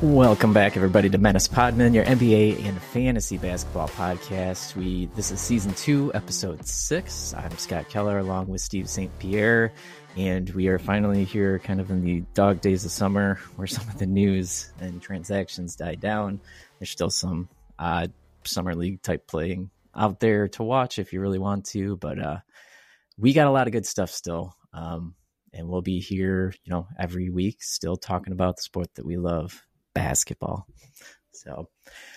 Welcome back, everybody, to Menace Podmen, your NBA and fantasy basketball podcast. We this is season two, episode six. I'm Scott Keller, along with Steve St. Pierre, and we are finally here, kind of in the dog days of summer, where some of the news and transactions die down. There's still some odd summer league type playing out there to watch if you really want to, but uh, we got a lot of good stuff still. Um, and we'll be here, you know, every week, still talking about the sport that we love basketball. So,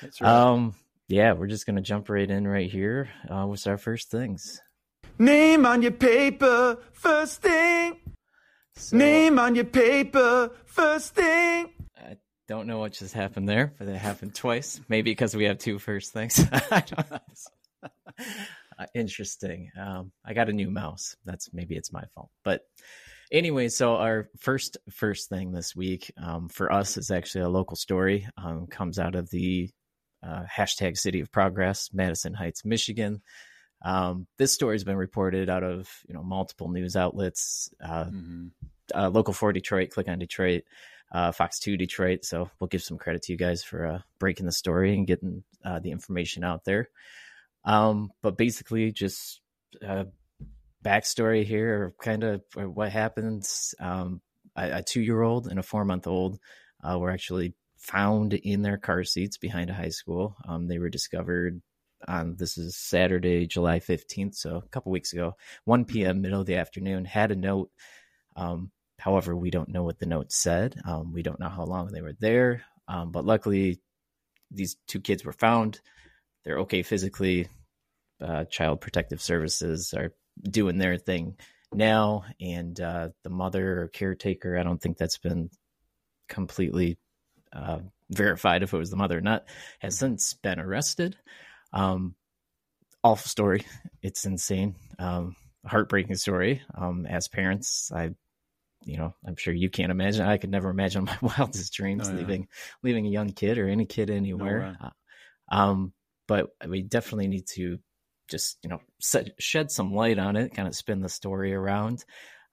right. um, yeah, we're just gonna jump right in right here. Uh, what's our first things? Name on your paper, first thing. So, Name on your paper, first thing. I don't know what just happened there, but it happened twice. Maybe because we have two first things. uh, interesting. Um, I got a new mouse. That's maybe it's my fault, but anyway, so our first first thing this week um, for us is actually a local story. Um, comes out of the uh, hashtag City of Progress, Madison Heights, Michigan. Um, this story has been reported out of you know multiple news outlets. Uh, mm-hmm. uh, local four Detroit, click on Detroit, uh, Fox Two Detroit. So we'll give some credit to you guys for uh, breaking the story and getting uh, the information out there. Um, but basically, just backstory here, or kind of what happens. Um, a, a two year old and a four month old uh, were actually found in their car seats behind a high school. Um, they were discovered on this is Saturday, July 15th, so a couple weeks ago, 1 p.m., middle of the afternoon, had a note. Um, however, we don't know what the note said. Um, we don't know how long they were there. Um, but luckily, these two kids were found. They're okay physically. Uh, Child Protective Services are doing their thing now, and uh, the mother or caretaker, I don't think that's been completely uh, verified if it was the mother or not, has since been arrested. Um, awful story. It's insane. Um, heartbreaking story. Um, as parents, I, you know, I'm sure you can't imagine. I could never imagine my wildest dreams oh, yeah. leaving, leaving a young kid or any kid anywhere. No, uh, um, but we definitely need to just you know set, shed some light on it, kind of spin the story around.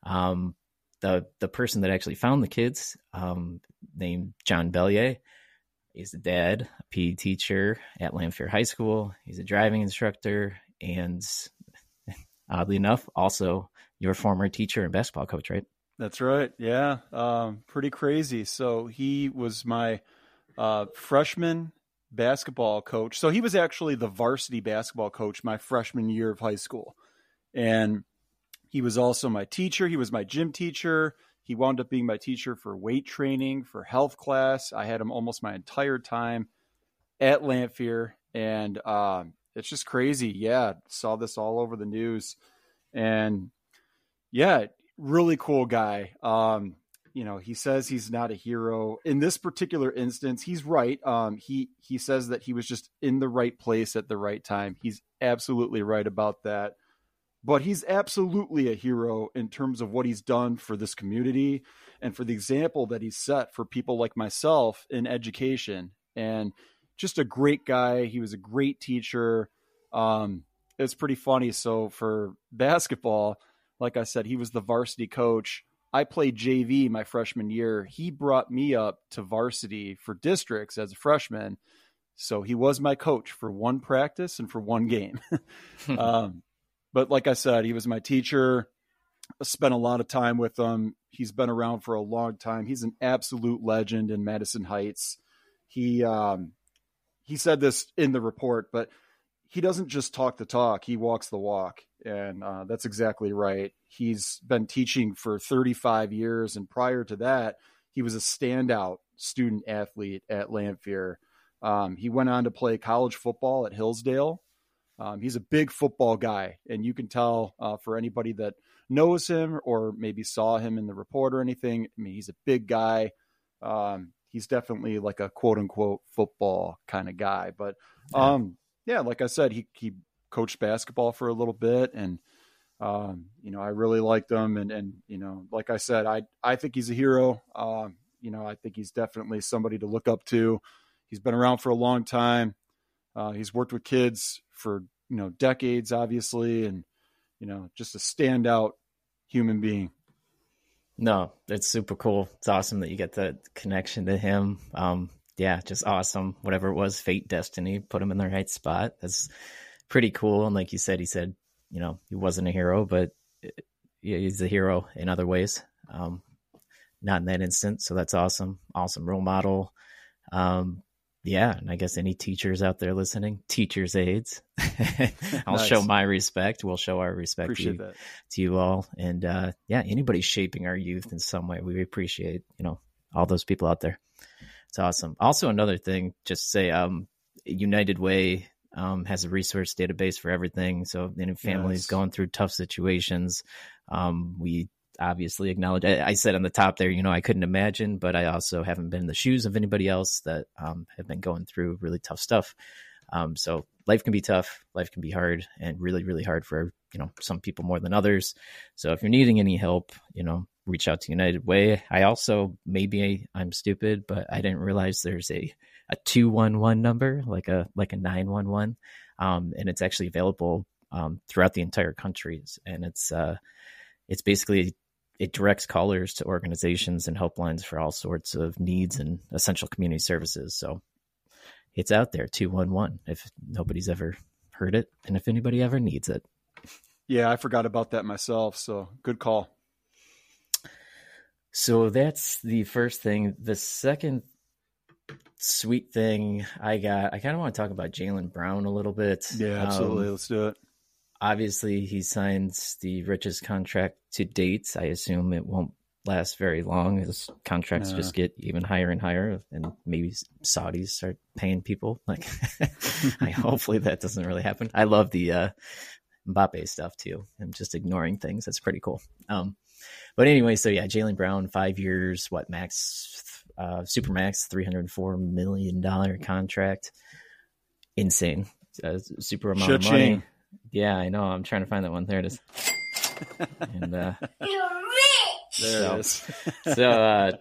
Um, the the person that actually found the kids, um, named John Belyea, he's a dad, a PE teacher at Lamphere High School. He's a driving instructor, and oddly enough, also your former teacher and basketball coach, right? That's right. Yeah, um, pretty crazy. So he was my uh, freshman basketball coach. So he was actually the varsity basketball coach my freshman year of high school. And he was also my teacher. He was my gym teacher. He wound up being my teacher for weight training, for health class. I had him almost my entire time at Lamphere. And um, it's just crazy. Yeah, saw this all over the news. And yeah, really cool guy. Um, you know he says he's not a hero. In this particular instance he's right. Um he he says that he was just in the right place at the right time. He's absolutely right about that. But he's absolutely a hero in terms of what he's done for this community and for the example that he's set for people like myself in education. And just a great guy. He was a great teacher. Um it's pretty funny. So for basketball like i said he was the varsity coach I played JV my freshman year. He brought me up to varsity for districts as a freshman. So he was my coach for one practice and for one game. um, but like I said, he was my teacher. I spent a lot of time with him. He's been around for a long time. He's an absolute legend in Madison Heights. He um, he said this in the report, but he doesn't just talk the talk; he walks the walk, and uh, that's exactly right. He's been teaching for 35 years, and prior to that, he was a standout student athlete at Lamphere. Um, he went on to play college football at Hillsdale. Um, he's a big football guy, and you can tell uh, for anybody that knows him or maybe saw him in the report or anything. I mean, he's a big guy. Um, he's definitely like a quote unquote football kind of guy. But um, yeah, like I said, he he coached basketball for a little bit, and um, you know, I really liked him, and and you know, like I said, I I think he's a hero. Um, you know, I think he's definitely somebody to look up to. He's been around for a long time. Uh, he's worked with kids for you know decades, obviously, and you know, just a standout human being. No, it's super cool. It's awesome that you get the connection to him. Um, yeah, just awesome. Whatever it was, fate, destiny, put him in the right spot. That's pretty cool. And like you said, he said, you know, he wasn't a hero, but he's a hero in other ways. Um, not in that instance. So that's awesome. Awesome role model. Um, yeah, and I guess any teachers out there listening, teachers aides, I'll nice. show my respect. We'll show our respect to you, to you, all. And uh, yeah, anybody shaping our youth in some way, we appreciate you know all those people out there. It's awesome. Also, another thing, just say, um, United Way um, has a resource database for everything. So, any families yes. going through tough situations, um, we obviously acknowledge. I, I, said on the top there, you know, I couldn't imagine, but I also haven't been in the shoes of anybody else that um, have been going through really tough stuff. Um, so life can be tough, life can be hard, and really, really hard for you know some people more than others. So if you're needing any help, you know, reach out to United Way. I also maybe I'm stupid, but I didn't realize there's a a two one one number like a like a nine one one, um, and it's actually available um, throughout the entire countries, and it's uh, it's basically it directs callers to organizations and helplines for all sorts of needs and essential community services. So it's out there, 211, if nobody's ever heard it and if anybody ever needs it. Yeah, I forgot about that myself. So good call. So that's the first thing. The second sweet thing I got, I kind of want to talk about Jaylen Brown a little bit. Yeah, absolutely. Um, Let's do it obviously he signs the richest contract to date. I assume it won't last very long. His contracts yeah. just get even higher and higher, and maybe Saudis start paying people. Like, I, hopefully that doesn't really happen. I love the uh, Mbappe stuff too, I'm just ignoring things. That's pretty cool. Um, but anyway, so yeah, Jaylen Brown, five years, what max, uh, super max, three hundred four million dollar contract, insane, uh, super amount Cha-ching. of money. Yeah, I know. I'm trying to find that one. There it is. and uh, there so, it is. so uh,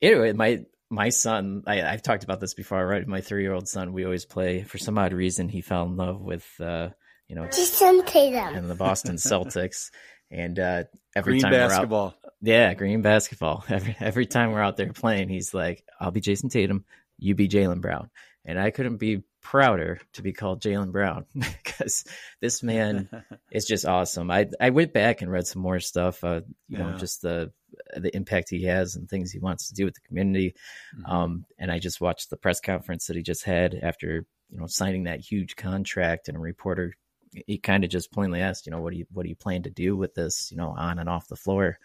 anyway, my my son, I, have talked about this before, right? My three year old son, we always play. For some odd reason, he fell in love with uh, you know, Jayson Tatum and the Boston Celtics. And uh, every green time basketball. We're out, yeah, green basketball. Every every time we're out there playing, he's like, "I'll be Jayson Tatum, you be Jaylen Brown," and I couldn't be prouder to be called Jaylen Brown because this man is just awesome. I I went back and read some more stuff. Uh, you yeah. know, just the the impact he has and things he wants to do with the community. Mm-hmm. Um, and I just watched the press conference that he just had after you know signing that huge contract. And a reporter he kind of just plainly asked, you know, what do you what do you plan to do with this, you know, on and off the floor?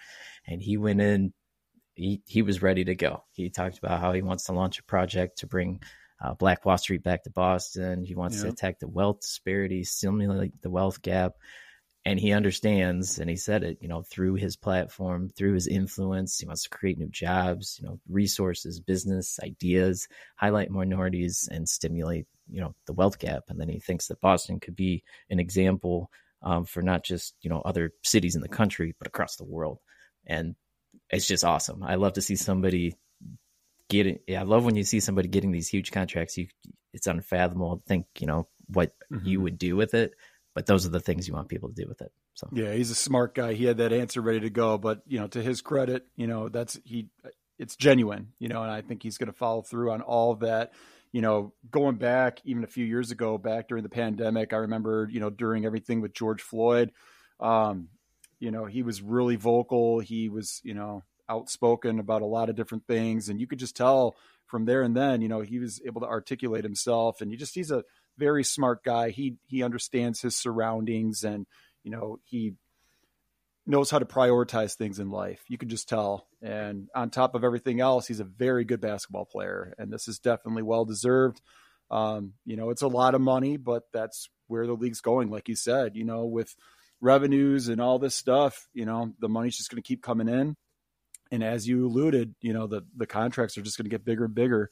And he went in. He, he was ready to go. He talked about how he wants to launch a project to bring uh, Black Wall Street back to Boston. He wants to attack the wealth disparity, stimulate the wealth gap. And he understands, and he said it, you know, through his platform, through his influence, he wants to create new jobs, you know, resources, business ideas, highlight minorities, and stimulate, you know, the wealth gap. And then he thinks that Boston could be an example um, for not just you know other cities in the country, but across the world. And it's just awesome. I love to see somebody getting yeah, I love when you see somebody getting these huge contracts. You it's unfathomable to think, you know, what mm-hmm. you would do with it. But those are the things you want people to do with it. So Yeah, he's a smart guy. He had that answer ready to go. But, you know, to his credit, you know, that's he it's genuine, you know, and I think he's gonna follow through on all that. You know, going back even a few years ago, back during the pandemic, I remember, you know, during everything with George Floyd, um, you know, he was really vocal. He was, you know, outspoken about a lot of different things and you could just tell from there and then you know he was able to articulate himself and he just he's a very smart guy. He he understands his surroundings and you know he knows how to prioritize things in life. You can just tell. And on top of everything else he's a very good basketball player. And this is definitely well deserved um, you know it's a lot of money but that's where the league's going like you said you know with revenues and all this stuff you know the money's just going to keep coming in. And as you alluded, you know the the contracts are just going to get bigger and bigger.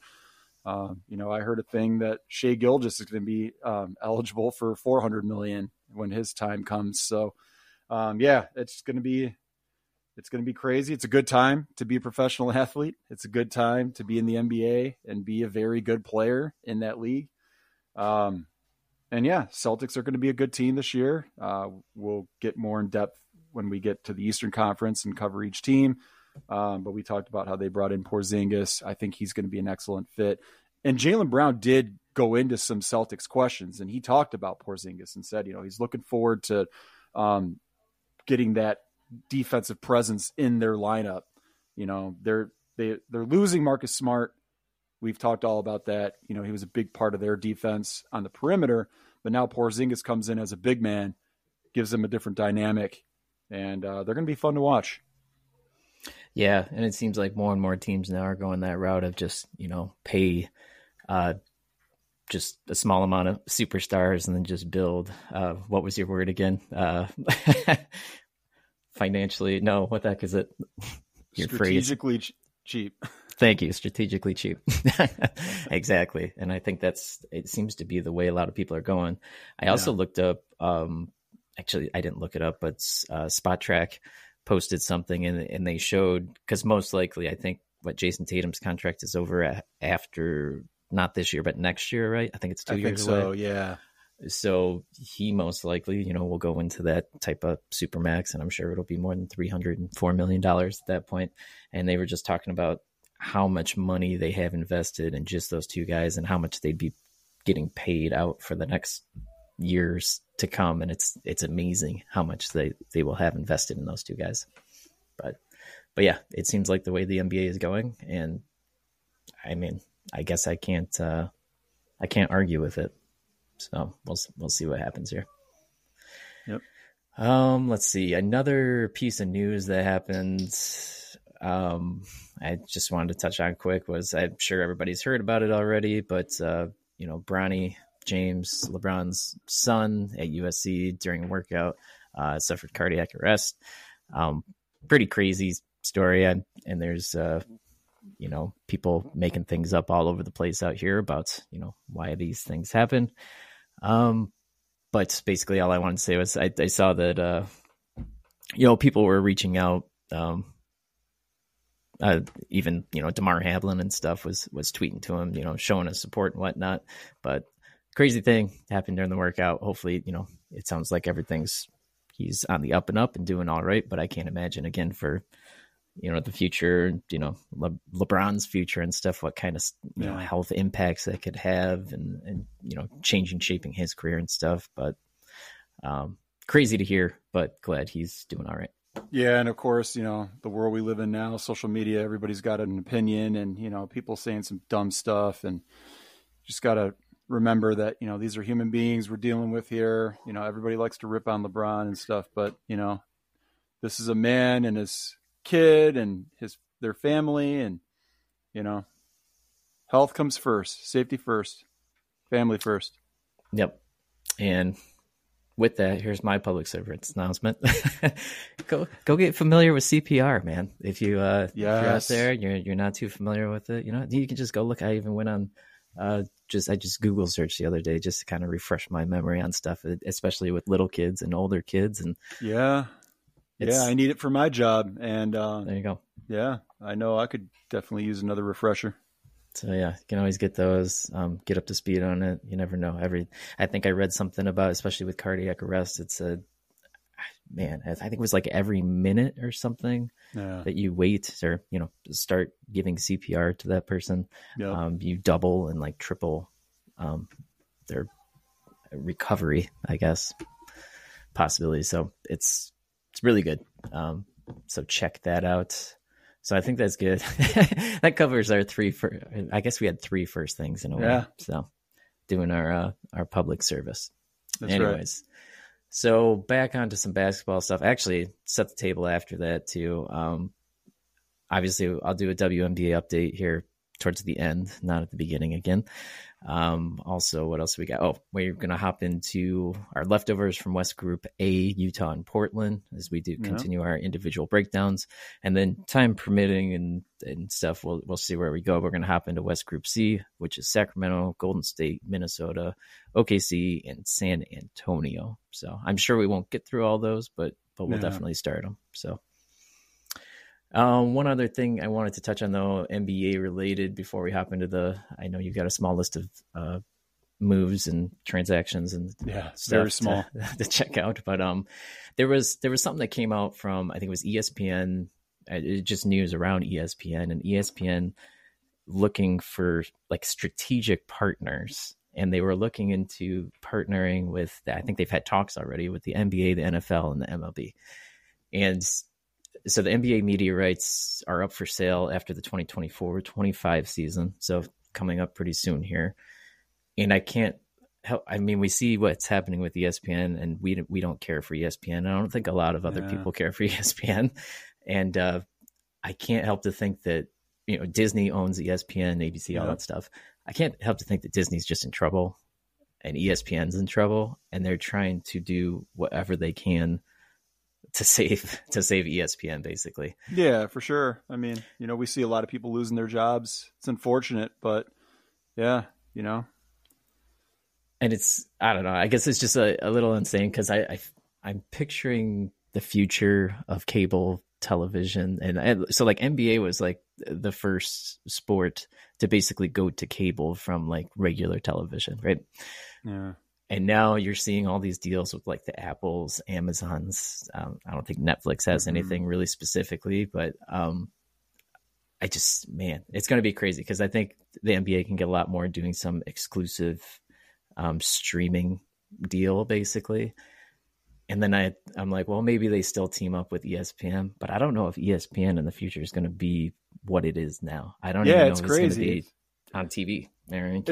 Um, you know, I heard a thing that Shai Gilgeous is going to be um, eligible for 400 million when his time comes. So, um, yeah, it's going to be it's going to be crazy. It's a good time to be a professional athlete. It's a good time to be in the NBA and be a very good player in that league. Um, and yeah, Celtics are going to be a good team this year. Uh, we'll get more in depth when we get to the Eastern Conference and cover each team. Um, but we talked about how they brought in Porzingis. I think he's going to be an excellent fit. And Jaylen Brown did go into some Celtics questions, and he talked about Porzingis and said, you know, he's looking forward to um, getting that defensive presence in their lineup. You know, they're they they're losing Marcus Smart. We've talked all about that. You know, he was a big part of their defense on the perimeter, but now Porzingis comes in as a big man, gives them a different dynamic, and uh, they're going to be fun to watch. Yeah, and it seems like more and more teams now are going that route of just you know pay uh, just a small amount of superstars and then just build. Uh, what was your word again? Uh, financially, no. What the heck is it? Your strategically ch- cheap. Thank you. Strategically cheap. exactly, and I think that's it. Seems to be the way a lot of people are going. I also yeah. looked up. Um, actually, I didn't look it up, but uh, Spotrac posted something and and they showed because most likely I think what Jayson Tatum's contract is over after not this year, but next year, right? I think it's two I years so, away. Yeah. So he most likely, you know, will go into that type of super max, and I'm sure it'll be more than three hundred and four million dollars at that point. And they were just talking about how much money they have invested in just those two guys, and how much they'd be getting paid out for the next years to come. And it's it's amazing how much they they will have invested in those two guys. But but yeah, it seems like the way the NBA is going, and I mean, I guess I can't uh, I can't argue with it. So we'll we'll see what happens here. Yep. Um, let's see another piece of news that happened. Um, I just wanted to touch on quick was I'm sure everybody's heard about it already, but uh, you know, Bronny James, LeBron's son at USC during a workout, uh, suffered cardiac arrest. Um, pretty crazy story, and, and there's uh, you know people making things up all over the place out here about you know why these things happen um but basically all i wanted to say was i, I saw that uh you know people were reaching out um uh, even you know Damar Hamlin and stuff was was tweeting to him, you know, showing his support and whatnot. But crazy thing happened during the workout. Hopefully, you know, it sounds like everything's he's on the up and up and doing all right. But I can't imagine again for you know the future you know Le- lebron's future and stuff what kind of you yeah. know health impacts that could have and and you know changing shaping his career and stuff but um crazy to hear but glad he's doing all right yeah and of course you know the world we live in now social media everybody's got an opinion and you know people saying some dumb stuff and just got to remember that you know these are human beings we're dealing with here. You know everybody likes to rip on lebron and stuff but you know this is a man and his kid and his their family and you know health comes first safety first family first. Yep. And with that here's my public service announcement. Go go get familiar with cpr man. If you uh yes. if you're out there you're you're not too familiar with it you know you can just go look. I even went on uh just i just google searched the other day just to kind of refresh my memory on stuff especially with little kids and older kids and yeah yeah, I need it for my job, and uh, there you go. Yeah, I know I could definitely use another refresher. So yeah, you can always get those, um, get up to speed on it. You never know. Every, I think I read something about, especially with cardiac arrest. It said, man, I think it was like every minute or something yeah. that you wait or you know start giving CPR to that person, yep. um, you double and like triple um, their recovery, I guess, possibility. So it's it's really good. Um, so check that out. So I think that's good. that covers our three. For, I guess we had three first things in a way. Yeah. So doing our uh, our public service. That's Anyways, right. So back onto some basketball stuff. Actually, set the table after that too. Um, obviously, I'll do a WNBA update here towards the end, not at the beginning again. Um, also, what else we got? Oh, we're going to hop into our leftovers from West Group A, Utah and Portland, as we do yeah. continue our individual breakdowns. And then, time permitting and, and stuff, we'll, we'll see where we go. We're going to hop into West Group C, which is Sacramento, Golden State, Minnesota, OKC, and San Antonio. So I'm sure we won't get through all those, but but we'll yeah. definitely start them. So um, one other thing I wanted to touch on, though, NBA related, before we hop into the, I know you've got a small list of uh, moves and transactions and yeah, very small to, to, check out. But um, there was there was something that came out from I think it was ESPN it just news around ESPN and ESPN looking for like strategic partners and they were looking into partnering with I think they've had talks already with the NBA, the NFL and the MLB. And so the NBA media rights are up for sale after the 2024-25 season, so coming up pretty soon here. And I can't help I mean we see what's happening with ESPN and we we don't care for ESPN. I don't think a lot of other yeah. people care for ESPN. And uh, I can't help to think that you know Disney owns ESPN, ABC, yeah. all that stuff. I can't help to think that Disney's just in trouble and ESPN's in trouble and they're trying to do whatever they can to save to save ESPN basically. Yeah, for sure. I mean, you know, we see a lot of people losing their jobs. It's unfortunate, but yeah, you know. And it's I don't know. I guess it's just a, a little insane because I, I I'm picturing the future of cable television and, and, so like NBA was like the first sport to basically go to cable from like regular television, right? Yeah. And now you're seeing all these deals with like the Apples, Amazons. Um, I don't think Netflix has mm-hmm. anything really specifically, but um, I just man, it's going to be crazy because I think the NBA can get a lot more doing some exclusive um, streaming deal basically and then I I'm like, well, maybe they still team up with ESPN, but I don't know if ESPN in the future is going to be what it is now. I don't. Yeah, it's crazy it's on TV.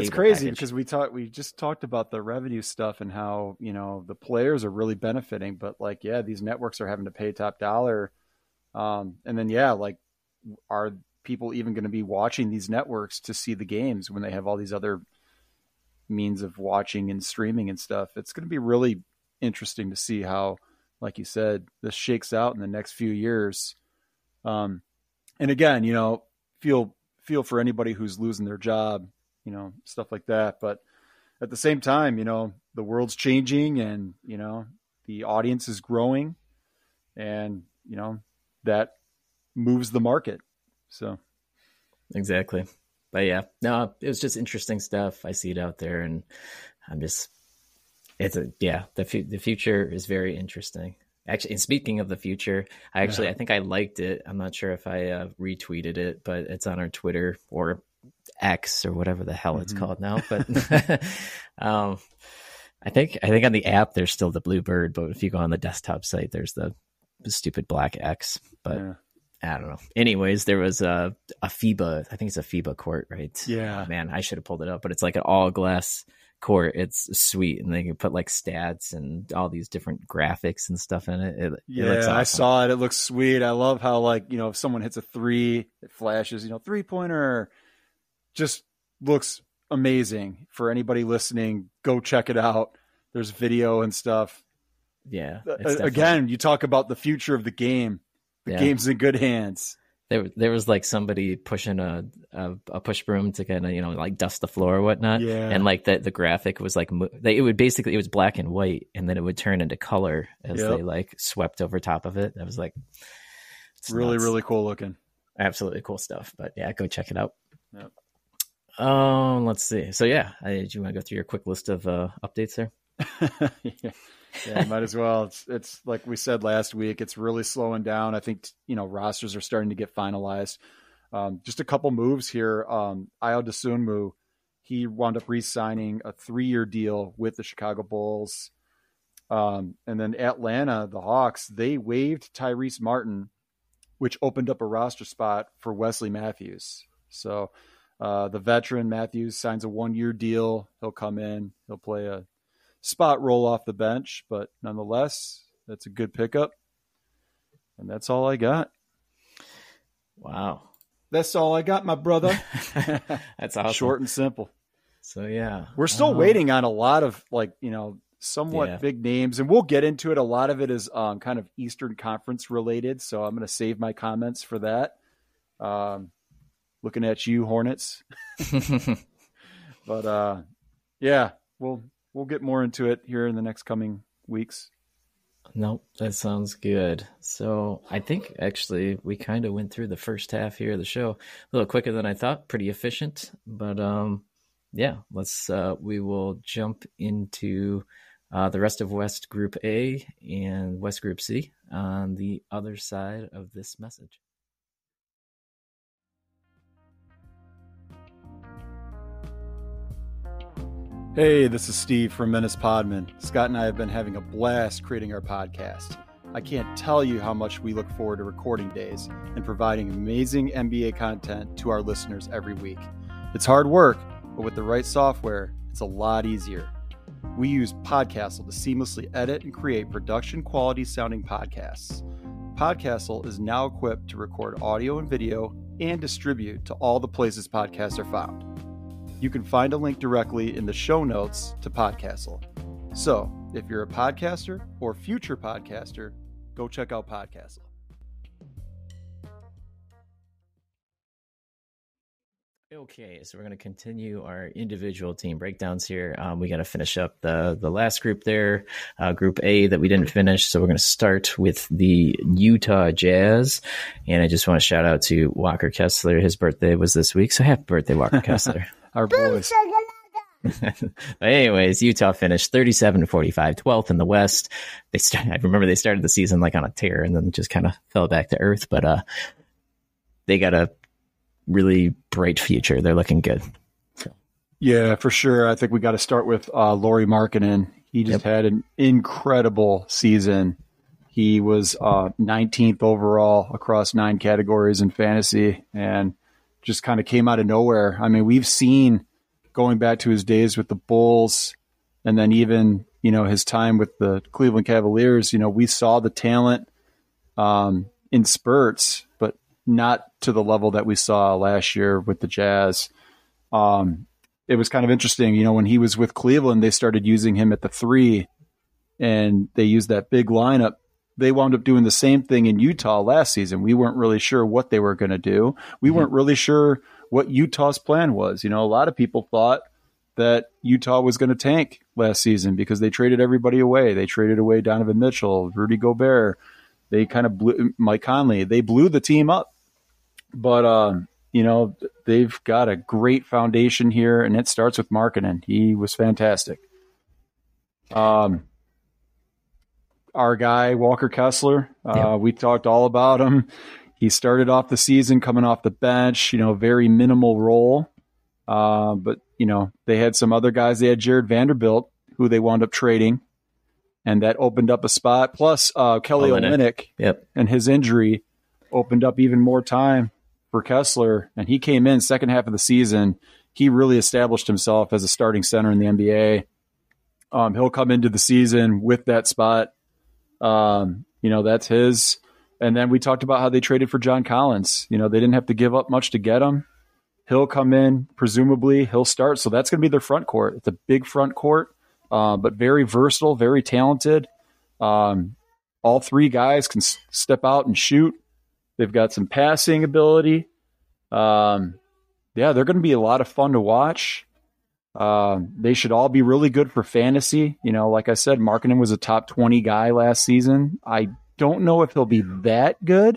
it's crazy package. because we talked we just talked about the revenue stuff and how you know the players are really benefiting, but like yeah, these networks are having to pay top dollar, um, and then yeah, like are people even going to be watching these networks to see the games when they have all these other means of watching and streaming and stuff? It's going to be really interesting to see how, like you said, this shakes out in the next few years. Um, and again, you know, feel feel for anybody who's losing their job, you know, stuff like that. But at the same time, you know, the world's changing, and you know, the audience is growing, and you know, that moves the market. So, exactly. But yeah, no, it was just interesting stuff. I see it out there, and I'm just it's a yeah the fu- the future is very interesting actually and speaking of the future i actually yeah. i think i liked it i'm not sure if i uh, retweeted it but it's on our twitter or x or whatever the hell it's mm-hmm. called now but um i think i think on the app there's still the blue bird but if you go on the desktop site there's the, the stupid black x but yeah. I don't know. Anyways, there was a a FIBA. I think it's a FIBA court, right? Yeah. Oh, man, I should have pulled it up, but it's like an all glass court it's sweet and they can put like stats and all these different graphics and stuff in it, it yeah it awesome. i saw it. It looks sweet. I love how like you know if someone hits a three it flashes you know three pointer just looks amazing. For anybody listening go check it out. There's video and stuff. Yeah uh, again you talk about the future of the game. The yeah. game's in good hands there there was like somebody pushing a, a, a push broom to kind of you know like dust the floor or whatnot. Yeah. And like the the graphic was like they, it would basically it was black and white, and then it would turn into color as yep. they like swept over top of it. That was like really nuts. really cool looking. Absolutely cool stuff. But yeah, go check it out. Yep. Um, let's see. So yeah, I, do you want to go through your quick list of uh, updates there? yeah yeah, might as well. It's it's like we said last week. It's really slowing down. I think you know rosters are starting to get finalized. Um, just a couple moves here. Um, Ayo Dosunmu, he wound up re-signing a three-year deal with the Chicago Bulls. Um, and then Atlanta, the Hawks, they waived Tyrese Martin, which opened up a roster spot for Wesley Matthews. So uh, the veteran Matthews signs a one-year deal. He'll come in. He'll play a spot role off the bench, but nonetheless, that's a good pickup. And that's all I got. Wow. That's all I got, my brother. that's awesome. Short and simple. So yeah. We're still um, waiting on a lot of like, you know, somewhat yeah. big names and we'll get into it. A lot of it is um, kind of Eastern Conference related, so I'm going to save my comments for that. Um, looking at you, Hornets. but uh, yeah, we'll we'll get more into it here in the next coming weeks. Nope, that sounds good. So I think actually we kind of went through the first half here of the show a little quicker than I thought. Pretty efficient, but um, yeah, let's uh, we will jump into uh, the rest of West Group A and West Group C on the other side of this message. Hey, this is Steve from Menace Podmen. Scott and I have been having a blast creating our podcast. I can't tell you how much we look forward to recording days and providing amazing NBA content to our listeners every week. It's hard work, but with the right software, it's a lot easier. We use Podcastle to seamlessly edit and create production quality sounding podcasts. Podcastle is now equipped to record audio and video and distribute to all the places podcasts are found. You can find a link directly in the show notes to Podcastle. So, if you're a podcaster or future podcaster, go check out Podcastle. Okay, so we're going to continue our individual team breakdowns here. Um, we got to finish up the the last group there, uh, Group A that we didn't finish. So we're going to start with the Utah Jazz, and I just want to shout out to Walker Kessler. His birthday was this week, so happy birthday, Walker Kessler. Our boys. anyways, Utah finished 37 to 45, 12th in the West. They start, I remember they started the season like on a tear and then just kind of fell back to earth, but uh, they got a really bright future. They're looking good. Yeah, for sure. I think we got to start with uh, Lauri Markkanen. He just yep. had an incredible season. He was uh, 19th overall across nine categories in fantasy and just kind of came out of nowhere. I mean, we've seen going back to his days with the Bulls and then even, you know, his time with the Cleveland Cavaliers, you know, we saw the talent um, in spurts, but not to the level that we saw last year with the Jazz. Um, it was kind of interesting, you know, when he was with Cleveland, they started using him at the three and they used that big lineup. They wound up doing the same thing in Utah last season. We weren't really sure what they were going to do. We mm-hmm. weren't really sure what Utah's plan was. You know, a lot of people thought that Utah was going to tank last season because they traded everybody away. They traded away Donovan Mitchell, Rudy Gobert. They kind of blew Mike Conley. They blew the team up. But um, you know, they've got a great foundation here, and it starts with Markkanen. He was fantastic. Um, our guy Walker Kessler, uh, yeah. we talked all about him. He started off the season coming off the bench, you know, very minimal role. Uh, but, you know, they had some other guys. They had Jared Vanderbilt, who they wound up trading, and that opened up a spot. Plus, uh, Kelly Olynyk yep. and his injury opened up even more time for Kessler. And he came in second half of the season. He really established himself as a starting center in the NBA. Um, he'll come into the season with that spot. Um, you know, that's his. And then we talked about how they traded for John Collins. You know, they didn't have to give up much to get him. He'll come in, presumably, he'll start. So that's going to be their front court. It's a big front court, uh, but very versatile, very talented. Um, all three guys can s- step out and shoot. They've got some passing ability. Um, yeah, they're going to be a lot of fun to watch. Uh, they should all be really good for fantasy. You know, like I said, Markkanen was a top 20 guy last season. I don't know if he'll be that good.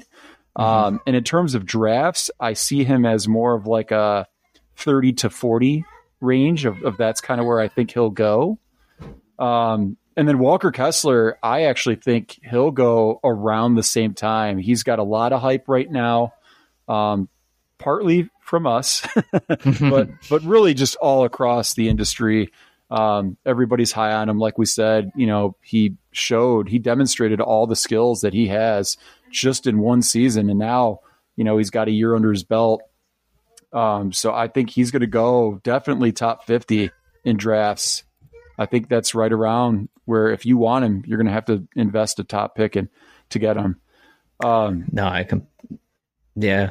Mm-hmm. Um, and in terms of drafts, I see him as more of like a 30 to 40 range of, of that's kind of where I think he'll go. Um, and then Walker Kessler, I actually think he'll go around the same time. He's got a lot of hype right now, um, partly from us, but but really just all across the industry. Um, everybody's high on him. Like we said, you know, he showed, he demonstrated all the skills that he has just in one season. And now, you know, he's got a year under his belt. Um, so I think he's going to go definitely top 50 in drafts. I think that's right around where if you want him, you're going to have to invest a top pick in to get him. Um, no, I can. Yeah.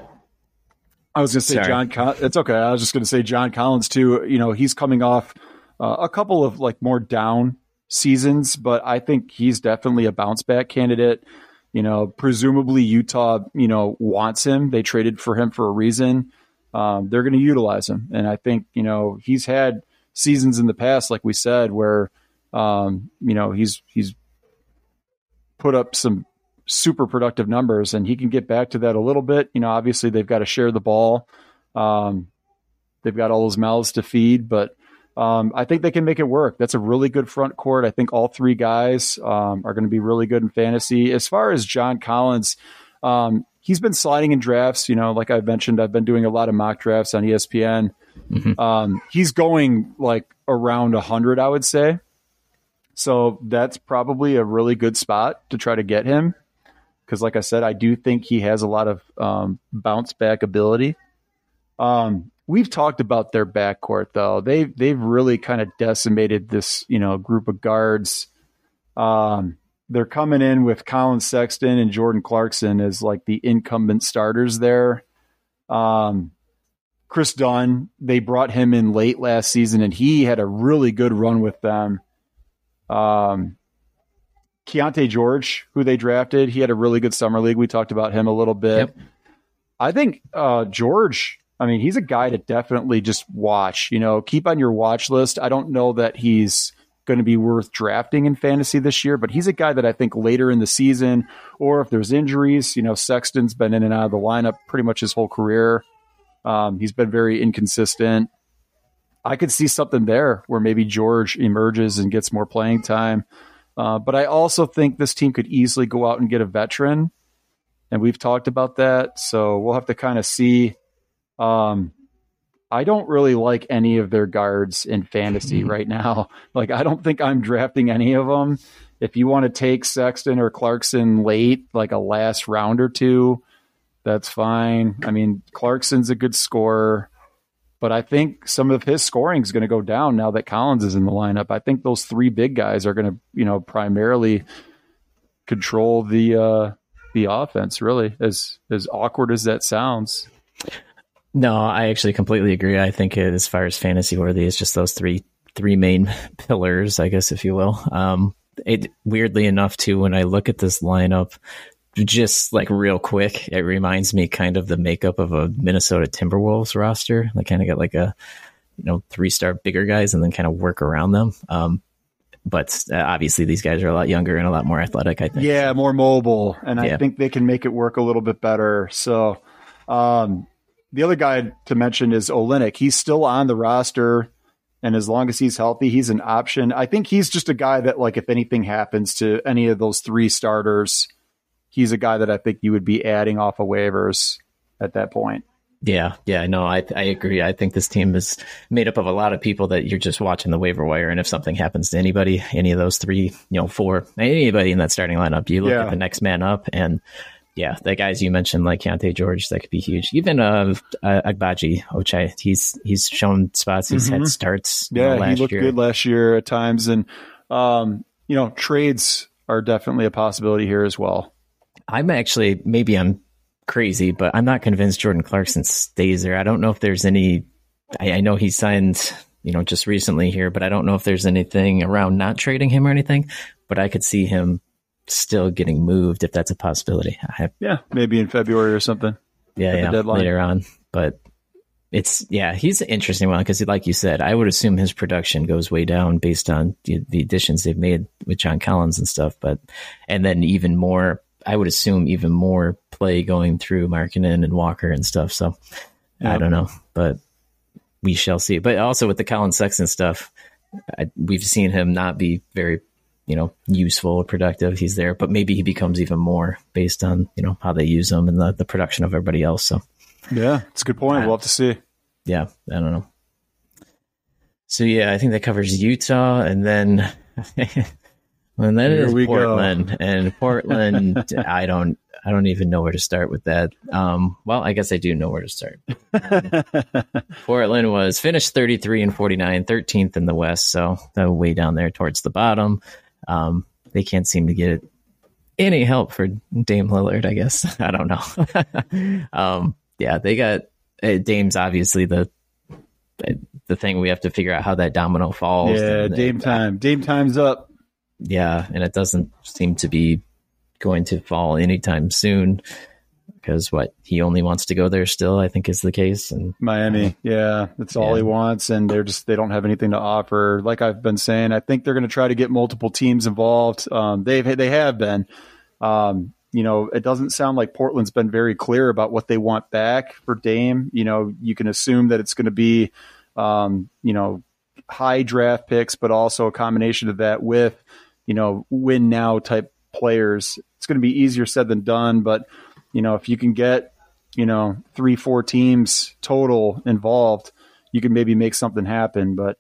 I was going to say Sorry. John. It's okay. I was just going to say John Collins too. You know, he's coming off uh, a couple of like more down seasons, but I think he's definitely a bounce back candidate. You know, presumably Utah, you know, wants him. They traded for him for a reason. Um, they're going to utilize him, and I think you know he's had seasons in the past, like we said, where um, you know he's he's put up some super productive numbers, and he can get back to that a little bit. You know, obviously they've got to share the ball. Um, they've got all those mouths to feed, but um, I think they can make it work. That's a really good front court. I think all three guys um, are going to be really good in fantasy. As far as John Collins, um, he's been sliding in drafts. You know, like I mentioned, I've been doing a lot of mock drafts on ESPN. Mm-hmm. Um, he's going like around 100, I would say. So that's probably a really good spot to try to get him. Because, like I said, I do think he has a lot of um, bounce back ability. Um, we've talked about their backcourt, though. They've they've really kind of decimated this, you know, group of guards. Um, they're coming in with Collin Sexton and Jordan Clarkson as like the incumbent starters there. Um, Kris Dunn, they brought him in late last season, and he had a really good run with them. Um, Keyonte George, who they drafted, he had a really good summer league. We talked about him a little bit. Yep. I think uh, George. I mean, he's a guy to definitely just watch. You know, keep on your watch list. I don't know that he's going to be worth drafting in fantasy this year, but he's a guy that I think later in the season, or if there's injuries, you know, Sexton's been in and out of the lineup pretty much his whole career. Um, he's been very inconsistent. I could see something there where maybe George emerges and gets more playing time. Uh, but I also think this team could easily go out and get a veteran. And we've talked about that. So we'll have to kind of see. Um, I don't really like any of their guards in fantasy right now. Like, I don't think I'm drafting any of them. If you want to take Sexton or Clarkson late, like a last round or two, that's fine. I mean, Clarkson's a good scorer but I think some of his scoring is going to go down now that Collins is in the lineup. I think those three big guys are going to, you know, primarily control the uh, the offense. Really, as as awkward as that sounds. No, I actually completely agree. I think as far as fantasy worthy, it's just those three three main pillars, I guess, if you will. Um, it weirdly enough, too, when I look at this lineup, just like real quick, it reminds me kind of the makeup of a Minnesota Timberwolves roster. They kind of got like a, you know, three star bigger guys and then kind of work around them. Um, but uh, obviously these guys are a lot younger and a lot more athletic, I think. Yeah, more mobile. And yeah. I think they can make it work a little bit better. So, um, the other guy to mention is Olynyk. He's still on the roster. And as long as he's healthy, he's an option. I think he's just a guy that, like, if anything happens to any of those three starters, he's a guy that I think you would be adding off of waivers at that point. Yeah, yeah, no, I I agree. I think this team is made up of a lot of people that you're just watching the waiver wire, and if something happens to anybody, any of those three, you know, four, anybody in that starting lineup, you look yeah. at the next man up, and yeah, the guys you mentioned like Keyonte George, that could be huge. Even uh, uh Agbaji Ochai, he's he's shown spots, he's mm-hmm. had starts. Yeah, know, he looked year. good last year at times, and um, you know, trades are definitely a possibility here as well. I'm actually maybe I'm crazy, but I'm not convinced Jordan Clarkson stays there. I don't know if there's any. I, I, know he signed, you know, just recently here, but I don't know if there's anything around not trading him or anything. But I could see him still getting moved if that's a possibility. Have, yeah, maybe in February or something. Yeah, yeah, later on. But it's yeah, he's an interesting one because, like you said, I would assume his production goes way down based on the, the additions they've made with John Collins and stuff. But and then even more I would assume even more play going through Markkanen and Walker and stuff. So. I don't know, but we shall see. But also with the Collin Sexton stuff, I, we've seen him not be very, you know, useful or productive. He's there, but maybe he becomes even more based on you know how they use him and the, the production of everybody else. So yeah, it's a good point. we'll uh, have to see. Yeah, I don't know. So yeah, I think that covers Utah, and then And then Here it is Portland, go. and Portland. I don't, I don't even know where to start with that. Um, well, I guess I do know where to start. Um, Portland was finished 33 and 49, 13th in the West, so way down there towards the bottom. Um, they can't seem to get any help for Dame Lillard. I guess I don't know. um, yeah, they got uh, Dame's obviously the the thing we have to figure out how that domino falls. Yeah, Dame time. Dame time's up yeah, and it doesn't seem to be going to fall anytime soon because what he only wants to go there still i think is the case and miami yeah. that's all yeah. he wants and they're just they don't have anything to offer. Like i've been saying i think they're going to try to get multiple teams involved. Um, they've they have been. Um, you know it doesn't sound like portland's been very clear about what they want back for dame. You know you can assume that it's going to be um, you know high draft picks but also a combination of that with you know, win now type players. It's going to be easier said than done, but you know, if you can get, you know, three, four teams total involved, you can maybe make something happen. But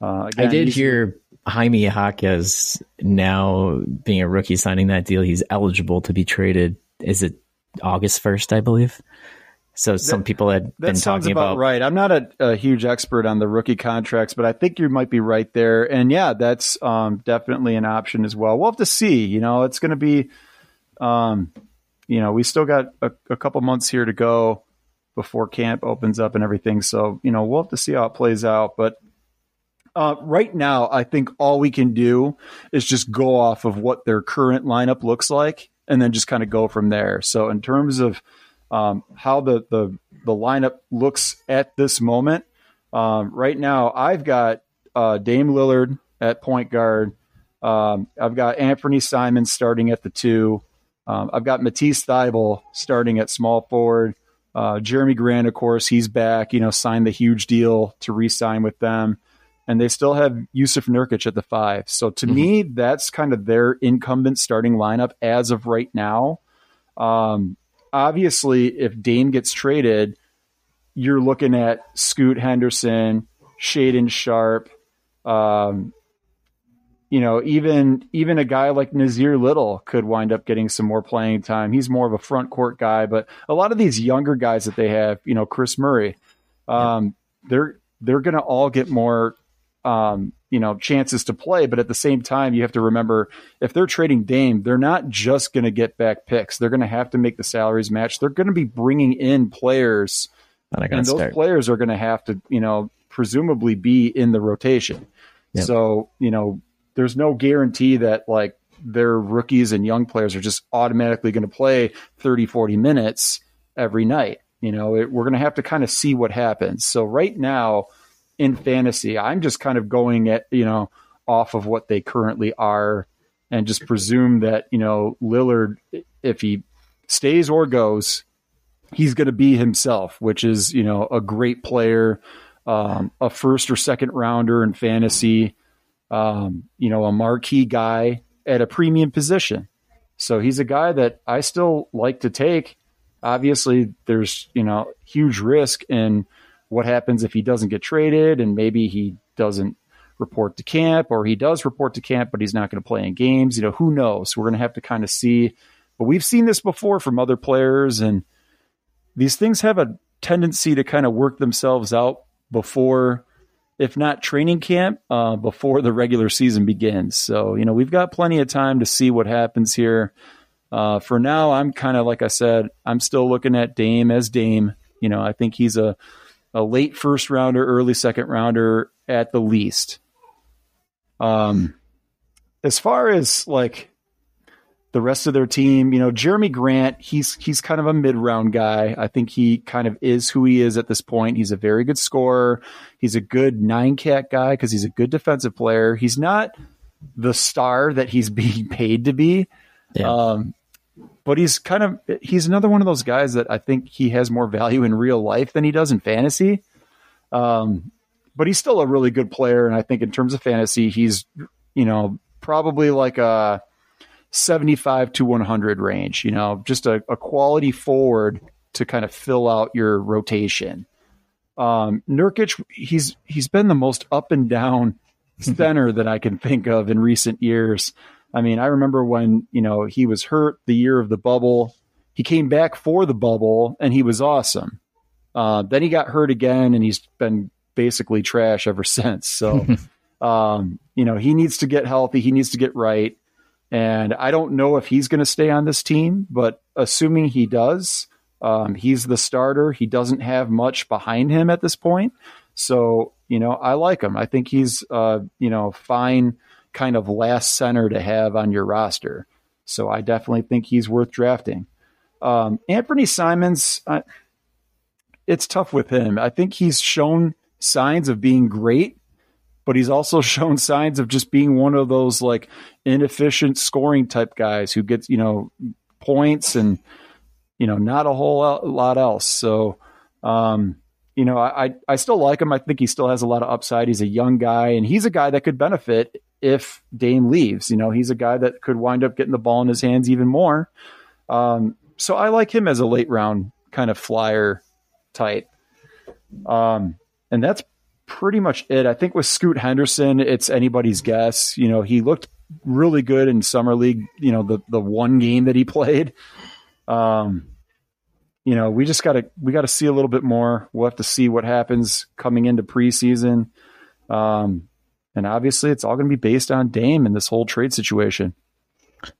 uh, again, I did hear Jaime Jaquez now being a rookie signing that deal. He's eligible to be traded. Is it August first, I believe? So some people had been talking about, about, right. I'm not a, a, huge expert on the rookie contracts, but I think you might be right there. And yeah, that's um, definitely an option as well. We'll have to see. You know, it's going to be, um, you know, we still got a, a, couple months here to go before camp opens up and everything. So you know, we'll have to see how it plays out. But uh, right now, I think all we can do is just go off of what their current lineup looks like, and then just kind of go from there. So in terms of um, how the, the the lineup looks at this moment. Um, right now, I've got uh, Dame Lillard at point guard. Um, I've got Anthony Simons starting at the two. Um, I've got Matisse Thybulle starting at small forward. Uh, Jerami Grant, of course, he's back. You know, signed the huge deal to re-sign with them, and they still have Jusuf Nurkic at the five. So to mm-hmm. me, that's kind of their incumbent starting lineup as of right now. Um, obviously, if Dame gets traded, you're looking at Scoot Henderson, Shaedon Sharpe, um, you know, even even a guy like Nassir Little could wind up getting some more playing time. He's more of a front court guy, but a lot of these younger guys that they have, you know, Kris Murray, um, yeah. they're they're going to all get more um, you know chances to play. But at the same time, you have to remember if they're trading Dame, they're not just going to get back picks. They're going to have to make the salaries match. They're going to be bringing in players, and those start. players are going to have to you know presumably be in the rotation. Yep. So you know, there's no guarantee that like their rookies and young players are just automatically going to play 30, 40 minutes every night. You know, it, we're going to have to kind of see what happens. So right now, in fantasy. I'm just kind of going at, you know, off of what they currently are and just presume that, you know, Lillard, if he stays or goes, he's going to be himself, which is, you know, a great player, um, a first or second rounder in fantasy, um, you know, a marquee guy at a premium position. So he's a guy that I still like to take. Obviously, there's, you know, huge risk in what happens if he doesn't get traded and maybe he doesn't report to camp or he does report to camp but he's not going to play in games you know who knows? We're going to have to kind of see. But we've seen this before from other players and these things have a tendency to kind of work themselves out before if not training camp uh, before the regular season begins. So you know we've got plenty of time to see what happens here. Uh, for now i'm kind of like i said i'm still looking at dame as dame. You know i think he's a a late first rounder, early second rounder at the least. Um, as far as like the rest of their team, you know, Jerami Grant, he's he's kind of a mid round guy. I think he kind of is who he is at this point. He's a very good scorer. He's a good nine cat guy because he's a good defensive player. He's not the star that he's being paid to be. Yeah. Um, but he's kind of he's another one of those guys that I think he has more value in real life than he does in fantasy. Um, but he's still a really good player, and I think in terms of fantasy, he's you know probably like a seventy-five to one hundred range. You know, just a, a quality forward to kind of fill out your rotation. Um, Nurkic, he's he's been the most up and down center that I can think of in recent years. I mean, I remember when, you know, he was hurt the year of the bubble. He came back for the bubble and he was awesome. Uh, then he got hurt again and he's been basically trash ever since. So, um, you know, he needs to get healthy. He needs to get right. And I don't know if he's going to stay on this team, but assuming he does, um, he's the starter. He doesn't have much behind him at this point. So, you know, I like him. I think he's, uh, you know, fine kind of last center to have on your roster. So I definitely think he's worth drafting. Um, Anthony Simons, it's tough with him. I think he's shown signs of being great, but he's also shown signs of just being one of those like inefficient scoring type guys who gets, you know, points and, you know, not a whole lot else. So, um, you know, I, I still like him. I think he still has a lot of upside. He's a young guy and he's a guy that could benefit if Dame leaves. You know, he's a guy that could wind up getting the ball in his hands even more. Um, so I like him as a late round kind of flyer type. Um, and that's pretty much it. I think with Scoot Henderson, it's anybody's guess. You know, he looked really good in summer league. You know, the the one game that he played. Um, you know, we just gotta we gotta see a little bit more. We'll have to see what happens coming into preseason. Um, and obviously, it's all going to be based on Dame and this whole trade situation.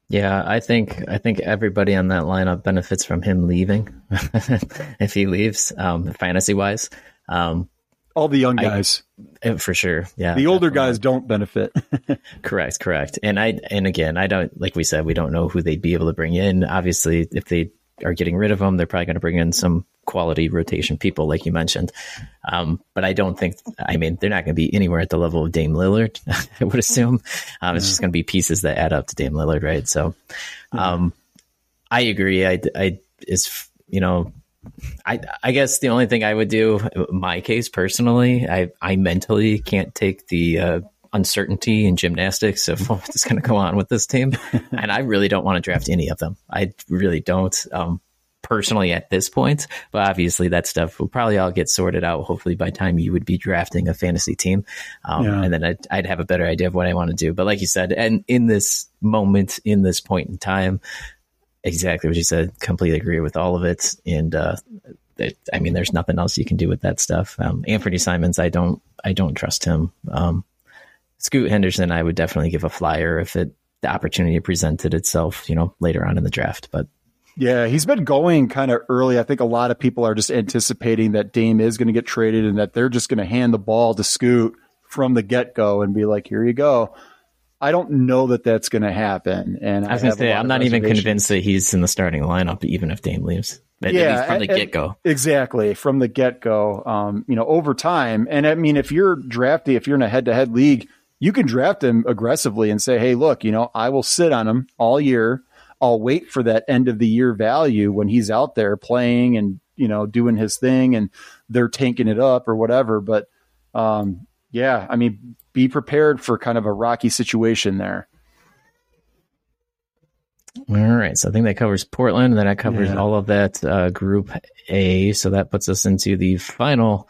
Yeah, I think I think everybody on that lineup benefits from him leaving if he leaves, um, fantasy wise. Um, all the young guys, I, eh, for sure. Yeah, the older definitely. guys don't benefit. correct, correct. And I and again, I don't like we said we don't know who they'd be able to bring in. Obviously, if they are getting rid of them, they're probably going to bring in some quality rotation people, like you mentioned. Um, but I don't think, I mean, they're not going to be anywhere at the level of Dame Lillard, I would assume. Um, it's just going to be pieces that add up to Dame Lillard, right? So um, I agree. I, I, is, you know, I, I guess the only thing I would do, my case personally, I, I mentally can't take the, uh, uncertainty in gymnastics of what's going to go on with this team. and I really don't want to draft any of them. I really don't. Um, personally at this point, but obviously that stuff will probably all get sorted out. Hopefully by time you would be drafting a fantasy team, um, yeah. and then I'd, I'd, have a better idea of what I want to do. But like you said, and in this moment, in this point in time, exactly what you said, completely agree with all of it. And uh, it, I mean, there's nothing else you can do with that stuff. Um, Anfernee Simons, I don't, I don't trust him. Um, Scoot Henderson, I would definitely give a flyer if it the opportunity presented itself, you know, later on in the draft. But yeah, he's been going kind of early. I think a lot of people are just anticipating that Dame is going to get traded and that they're just going to hand the ball to Scoot from the get go and be like, "Here you go." I don't know that that's going to happen. And I was going to say, I'm not even convinced that he's in the starting lineup, even if Dame leaves. But yeah, from the get go. Exactly. From the get go. Um, you know, over time. And I mean, if you're drafty, if you're in a head to head league, you can draft him aggressively and say, hey, look, you know, I will sit on him all year. I'll wait for that end of the year value when he's out there playing and, you know, doing his thing and they're tanking it up or whatever. But um, yeah, I mean, be prepared for kind of a rocky situation there. All right. So I think that covers Portland. And then that covers yeah. all of that uh, group A. So that puts us into the final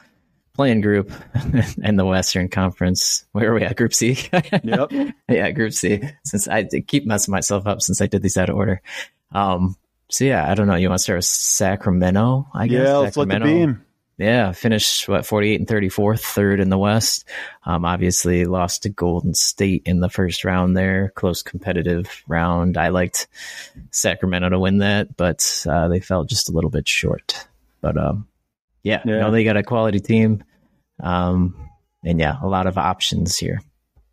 playing group in the Western Conference. Where are we at? Group C. yep. Yeah, Group C. Since I keep messing myself up since I did these out of order. Um, so yeah, I don't know. You want to start with Sacramento? I guess. Yeah, let's let the beam. Yeah, finished what forty eight and thirty fourth, third in the West. Um, obviously lost to Golden State in the first round there, close competitive round. I liked Sacramento to win that, but uh, they fell just a little bit short. But um, yeah, yeah. No, they got a quality team. Um, and yeah, a lot of options here.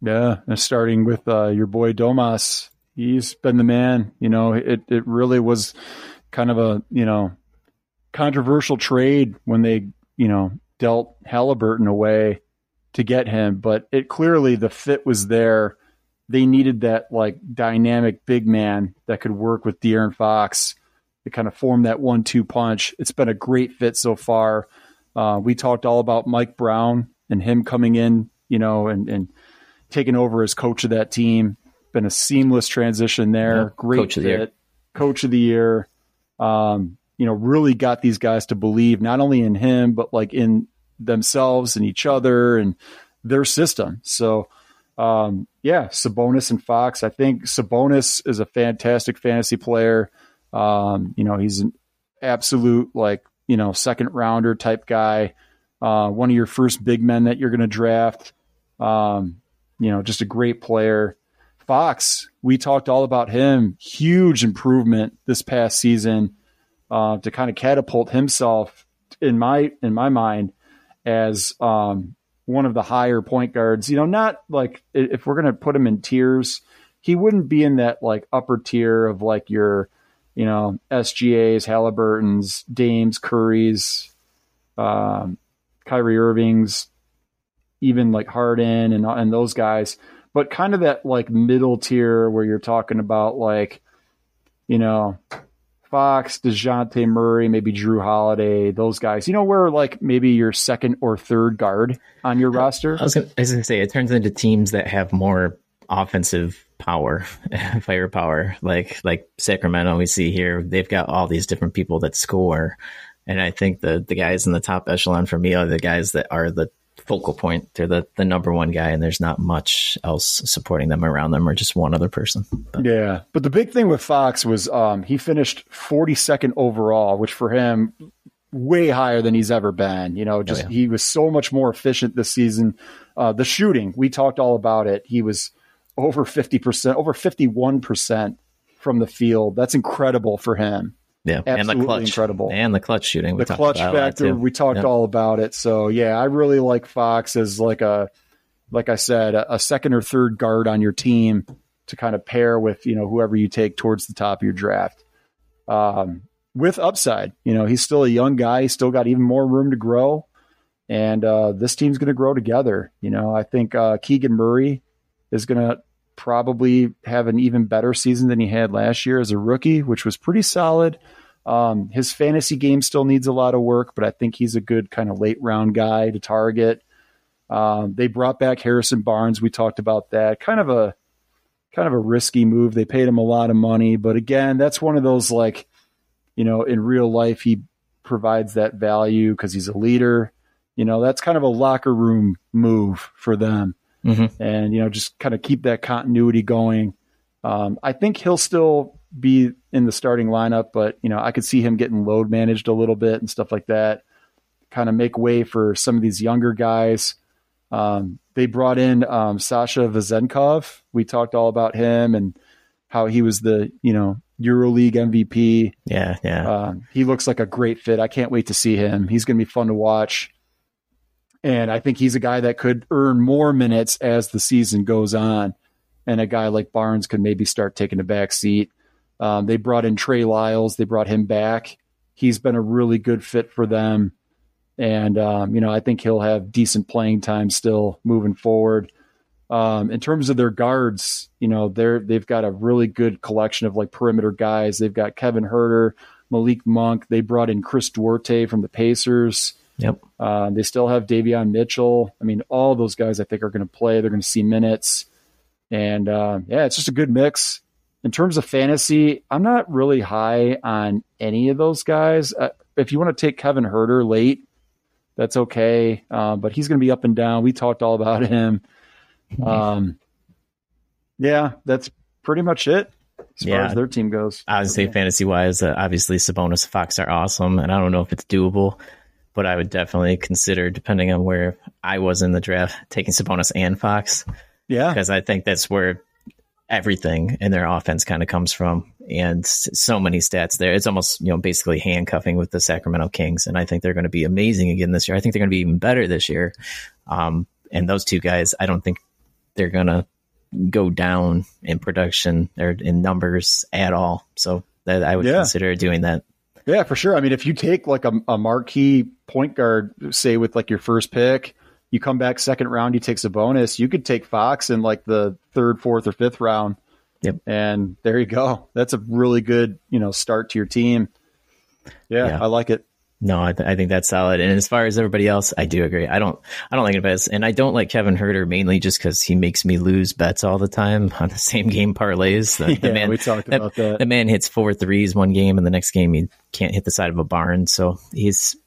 Yeah, and starting with uh, your boy Domas, he's been the man. You know, it it really was kind of a you know controversial trade when they you know dealt Halliburton away to get him, but it clearly the fit was there. They needed that like dynamic big man that could work with De'Aaron Fox to kind of form that one-two punch. It's been a great fit so far. Uh, we talked all about Mike Brown and him coming in, you know, and, and taking over as coach of that team. Been a seamless transition there. Yeah, Great coach fit. Of the year. Coach of the year. Um, you know, really got these guys to believe not only in him, but like in themselves and each other and their system. So, um, yeah, Sabonis and Fox. I think Sabonis is a fantastic fantasy player. Um, you know, he's an absolute like, you know, second rounder type guy. Uh, one of your first big men that you're going to draft. Um, you know, just a great player. Fox, we talked all about him. Huge improvement this past season uh, to kind of catapult himself in my in my mind as um, one of the higher point guards. You know, not like if we're going to put him in tiers, he wouldn't be in that like upper tier of like your you know, SGA's, Halliburton's, Dames, Curry's, um, Kyrie Irving's, even like Harden and and those guys, but kind of that like middle tier where you're talking about like, you know, Fox, Dejounte Murray, maybe Jrue Holiday, those guys. You know, where like maybe your second or third guard on your roster. I was gonna, I was gonna say it turns into teams that have more offensive power, firepower. Like like Sacramento, we see here they've got all these different people that score, And I think the the guys in the top echelon for me are the guys that are the focal point. They're the, the number one guy, and there's not much else supporting them around them, or just one other person. But. Yeah, but the big thing with Fox was um, he finished 42nd overall, which for him way higher than he's ever been. You know, oh, just oh, yeah. he was so much more efficient this season. Uh, the shooting, we talked all about it. He was over 50%, over 51% from the field. That's incredible for him. Yeah, Absolutely and the clutch, incredible, and the clutch shooting. the clutch factor, we talked all about it. So yeah, I really like Fox as like a, like I said, a, a second or third guard on your team to kind of pair with you know whoever you take towards the top of your draft. Um, with upside, you know, he's still a young guy. He's still got even more room to grow, and uh, this team's going to grow together. You know, I think uh, Keegan Murray is going to probably have an even better season than he had last year as a rookie, which was pretty solid. Um, his fantasy game still needs a lot of work, but I think he's a good kind of late round guy to target. Um, they brought back Harrison Barnes. We talked about that. Kind of a kind of a risky move. They paid him a lot of money, but again, that's one of those like, you know, in real life he provides that value because he's a leader. You know, that's kind of a locker room move for them mm-hmm. and you know just kind of keep that continuity going. Um, I think he'll still be in the starting lineup, but you know I could see him getting load managed a little bit and stuff like that. Kind of make way for some of these younger guys. Um, they brought in um, Sasha Vezenkov. We talked all about him and how he was the you know EuroLeague MVP. Yeah, yeah. Um, he looks like a great fit. I can't wait to see him. He's going to be fun to watch. And I think he's a guy that could earn more minutes as the season goes on. And a guy like Barnes could maybe start taking a back seat. Um, they brought in Trey Lyles. They brought him back. He's been a really good fit for them. And, um, you know, I think he'll have decent playing time still moving forward. Um, in terms of their guards, you know, they're, they've got a really good collection of like perimeter guys. They've got Kevin Huerter, Malik Monk. They brought in Chris Duarte from the Pacers. Yep. Uh, they still have Davion Mitchell. I mean, all those guys I think are going to play. They're going to see minutes. And uh, yeah, it's just a good mix. In terms of fantasy, I'm not really high on any of those guys. Uh, if you want to take Kevin Huerter late, that's okay. Uh, but he's going to be up and down. We talked all about him. Um, yeah, that's pretty much it as yeah. far as their team goes. I would say fantasy wise, uh, obviously Sabonis and Fox are awesome, and I don't know if it's doable but I would definitely consider, depending on where I was in the draft, taking Sabonis and Fox. Yeah, because I think that's where everything in their offense kind of comes from, and so many stats there. It's almost you know basically handcuffing with the Sacramento Kings, and I think they're going to be amazing again this year. I think they're going to be even better this year. Um, and those two guys, I don't think they're going to go down in production or in numbers at all. So that I would yeah. consider doing that. Yeah, for sure. I mean, if you take like a, a marquee point guard, say with like your first pick, you come back second round, you take Sabonis, you could take Fox in like the third, fourth, or fifth round. Yep. And there you go. That's a really good, you know, start to your team. Yeah, yeah. I like it. No, I, th- I, think that's solid. And as far as everybody else, I do agree. I don't, I don't like it and I don't like Kevin Huerter mainly just because he makes me lose bets all the time on the same game parlays. The, yeah, the man, we talked about that. The man hits four threes one game, and the next game he can't hit the side of a barn. So he's,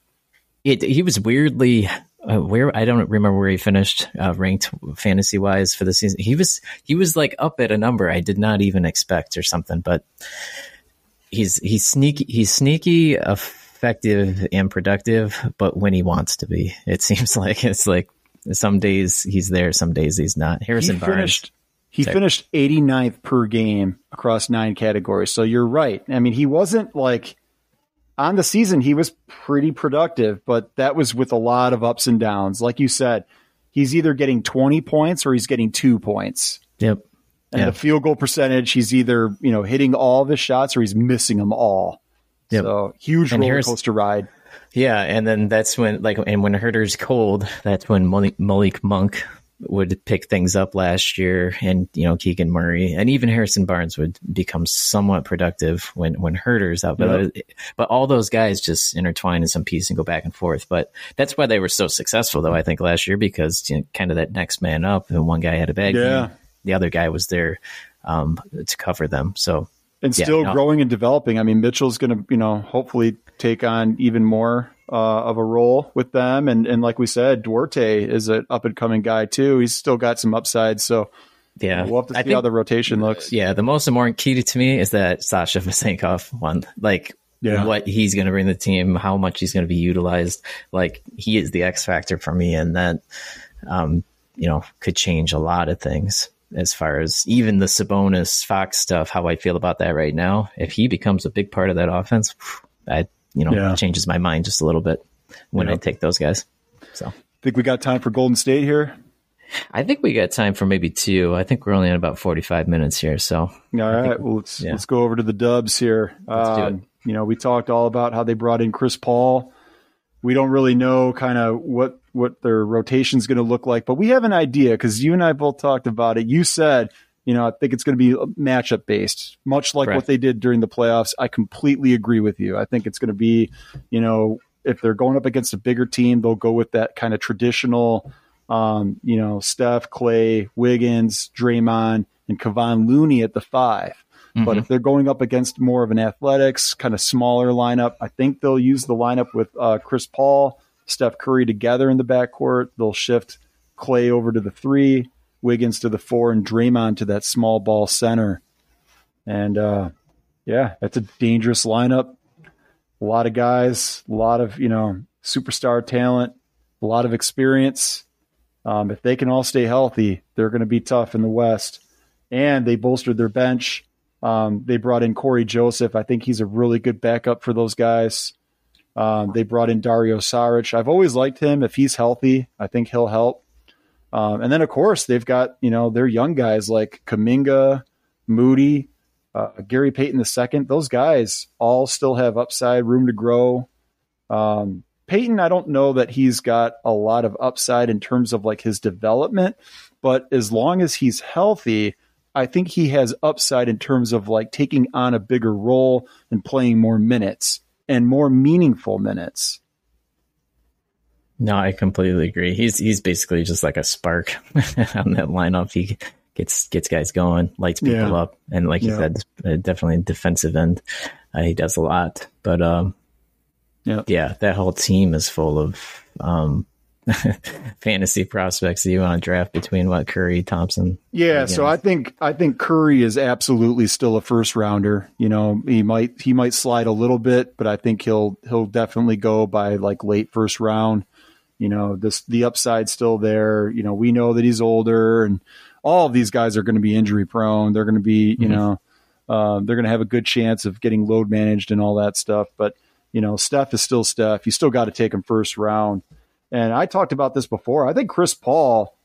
it, he was weirdly uh, where I don't remember where he finished uh, ranked fantasy wise for the season. He was he was like up at a number I did not even expect or something, but he's he's sneaky he's sneaky. Uh, effective and productive, but when he wants to be, it seems like it's like some days he's there, some days he's not. Harrison he Barnes. Finished, he sorry. finished 89th per game across nine categories. So you're right. I mean, he wasn't like on the season, he was pretty productive, but that was with a lot of ups and downs. Like you said, he's either getting 20 points or he's getting two points. Yep. And the field goal percentage, he's either, you know, hitting all of his shots or he's missing them all. Yep. So huge and roller coaster ride. Yeah, and then that's when like and when Huerter's cold, that's when Malik, Malik Monk would pick things up last year, and you know Keegan Murray and even Harrison Barnes would become somewhat productive when when Huerter's out. But yep. but all those guys just intertwine in some piece and go back and forth. But that's why they were so successful, though I think last year because you know, kind of that next man up, and one guy had a bad yeah. game, the other guy was there um, to cover them. So and Yeah, still no. growing and developing. I mean, Mitchell's going to, you know, hopefully take on even more uh, of a role with them. And and like we said, Duarte is an up and coming guy too. He's still got some upside. So Yeah, we'll have to see think how the rotation looks. yeah, the most important key to me is that Sasha Vezenkov one. Like Yeah. what he's going to bring the team, how much he's going to be utilized. Like he is the X factor for me, and that um, you know could change a lot of things as far as even the Sabonis Fox stuff. How I feel about that right now. If he becomes a big part of that offense, that you know Yeah. changes my mind just a little bit when I Yeah. take those guys. So. Think we got time for Golden State here? I think we got time for maybe two. I think we're only at about 45 minutes here. So, All right. Well, let's yeah. let's go over to the Dubs here. Um, you know, we talked all about how they brought in Chris Paul. We don't really know kind of what what their rotation is going to look like, but we have an idea because you and I both talked about it. You said, you know, I think it's going to be matchup based, much like Correct. what they did during the playoffs. I completely agree with you. I think it's going to be, you know, if they're going up against a bigger team, they'll go with that kind of traditional, um, you know, Steph, Klay, Wiggins, Draymond, and Kevon Looney at the five. But Mhm. if they're going up against more of an athletics, kind of smaller lineup, I think they'll use the lineup with uh, Chris Paul, Steph Curry together in the backcourt. They'll shift Klay over to the three, Wiggins to the four, and Draymond to that small ball center. And uh, yeah, that's a dangerous lineup. A lot of guys, a lot of you know superstar talent, a lot of experience. Um, if they can all stay healthy, they're going to be tough in the West. And they bolstered their bench. Um, they brought in Cory Joseph. I think he's a really good backup for those guys. Um, they brought in Dario Saric. I've always liked him. If he's healthy, I think he'll help. Um, and then, of course, they've got you know their young guys like Kuminga, Moody, uh, Gary Payton II. Those guys all still have upside, room to grow. Um, Payton, I don't know that he's got a lot of upside in terms of like his development, but as long as he's healthy, I think he has upside in terms of like taking on a bigger role and playing more minutes and more meaningful minutes. No, I completely agree. He's he's basically just like a spark on that lineup. He gets gets guys going, lights people Yeah. up, and like you Yeah. said, uh, definitely defensive end. Uh, he does a lot, but um, Yeah. yeah, that whole team is full of um, fantasy prospects that you want to draft between what Curry, Thompson. Yeah, so I think I think Curry is absolutely still a first rounder. You know, he might he might slide a little bit, but I think he'll he'll definitely go by like late first round. You know, this the upside still there. You know, we know that he's older, and all of these guys are going to be injury prone. They're going to be, you Mhm. know, um, they're going to have a good chance of getting load managed and all that stuff. But you know, Steph is still Steph. You still got to take him first round. And I talked about this before. I think Chris Paul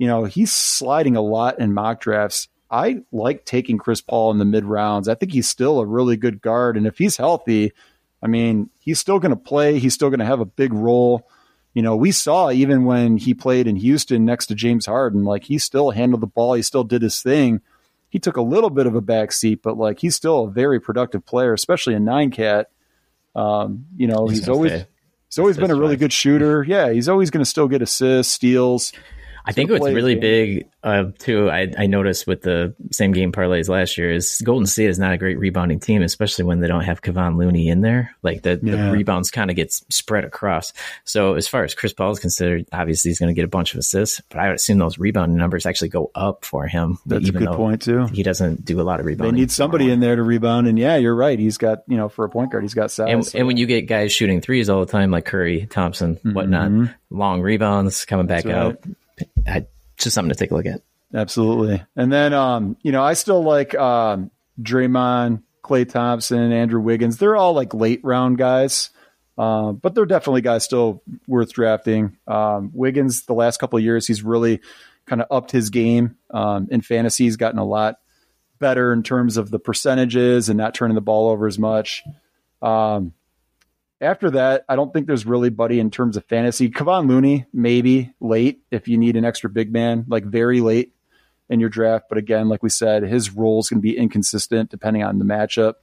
you know, he's sliding a lot in mock drafts. I like taking Chris Paul in the mid rounds. I think he's still a really good guard. And if he's healthy, I mean, he's still going to play. He's still going to have a big role. You know, we saw even when he played in Houston next to James Harden, like he still handled the ball. He still did his thing. He took a little bit of a back seat, but like he's still a very productive player, especially a nine cat. Um, you know, he's, gonna always stay. He's always been a really good shooter. Yeah, he's always going to still get assists, steals. I think what's really big uh, too. I, I noticed with the same game parlays last year is Golden State is not a great rebounding team, especially when they don't have Kevon Looney in there. Like the, Yeah. the rebounds kind of gets spread across. So as far as Chris Paul is considered, obviously he's going to get a bunch of assists, but I would assume those rebounding numbers actually go up for him. That's a good point too. He doesn't do a lot of rebounds. They rebounding. need somebody in there to rebound, and yeah, you're right. He's got you know for a point guard, he's got size. And, and when you get guys shooting threes all the time, like Curry, Thompson, whatnot, Mhm. long rebounds coming back That's out, I, just something to take a look at. Absolutely. And then um, you know, I still like um Draymond, Klay Thompson, Andrew Wiggins. They're all like late round guys. Uh, but they're definitely guys still worth drafting. Um, Wiggins, the last couple of years, he's really kind of upped his game um, in fantasy. He's gotten a lot better in terms of the percentages and not turning the ball over as much. Um, after that, I don't think there's really buddy in terms of fantasy. Kevon Looney, maybe late if you need an extra big man, like very late in your draft. But again, like we said, his role is going to be inconsistent depending on the matchup.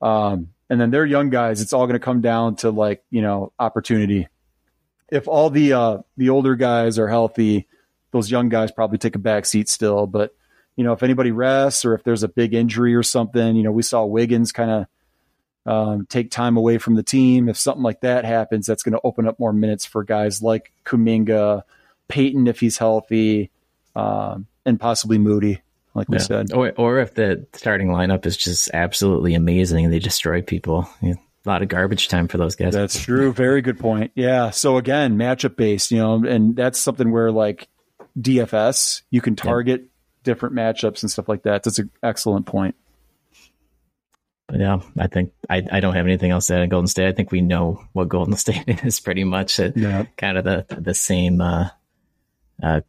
Um, and then they're young guys. It's all going to come down to like you know opportunity. If all the uh, the older guys are healthy, those young guys probably take a back seat still. But you know, if anybody rests or if there's a big injury or something, you know, we saw Wiggins kind of um, take time away from the team. If something like that happens, that's going to open up more minutes for guys like Kuminga, Payton if he's healthy, um, and possibly Moody, like we yeah. said. Or, or if the starting lineup is just absolutely amazing and they destroy people. Yeah, a lot of garbage time for those guys. That's true. Very good point. Yeah. So again, matchup based, you know, and that's something where like DFS, you can target different matchups and stuff like that. That's an excellent point. But yeah, I think I, I don't have anything else to add on Golden State. I think we know what Golden State is pretty much yeah. kind of the the same uh, uh,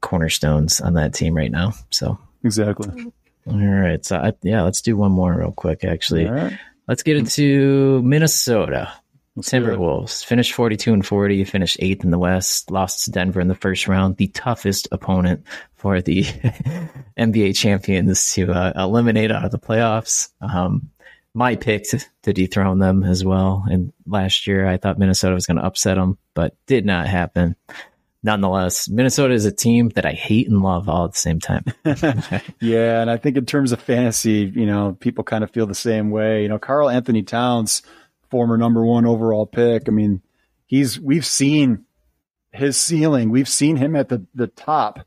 cornerstones on that team right now. So exactly. All right. So I, yeah, let's do one more real quick. Actually, right. let's get into Minnesota. Timberwolves finished 42 and 40, finished eighth in the West, lost to Denver in the first round, the toughest opponent for the NBA champions to uh, eliminate out of the playoffs. Um, my pick to, to, dethrone them as well. And last year, I thought Minnesota was going to upset them, but did not happen. Nonetheless, Minnesota is a team that I hate and love all at the same time. yeah, and I think in terms of fantasy, you know, people kind of feel the same way. You know, Karl-Anthony Towns, former number one overall pick. I mean, he's we've seen his ceiling. We've seen him at the the top.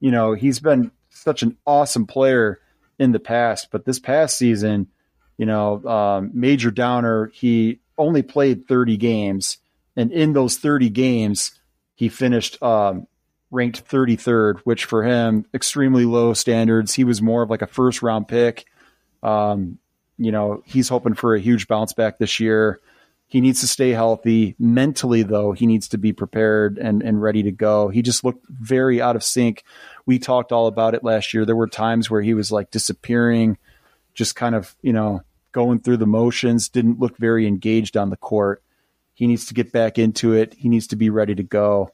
You know, he's been such an awesome player in the past, but this past season you know, um, major downer. He only played 30 games, and in those 30 games, he finished um, ranked 33rd, which for him extremely low standards. He was more of like a first round pick. Um, you know, he's hoping for a huge bounce back this year. He needs to stay healthy. Mentally, though, he needs to be prepared and, and ready to go. He just looked very out of sync. We talked all about it last year. There were times where he was like disappearing just kind of, you know, going through the motions, didn't look very engaged on the court. He needs to get back into it. He needs to be ready to go.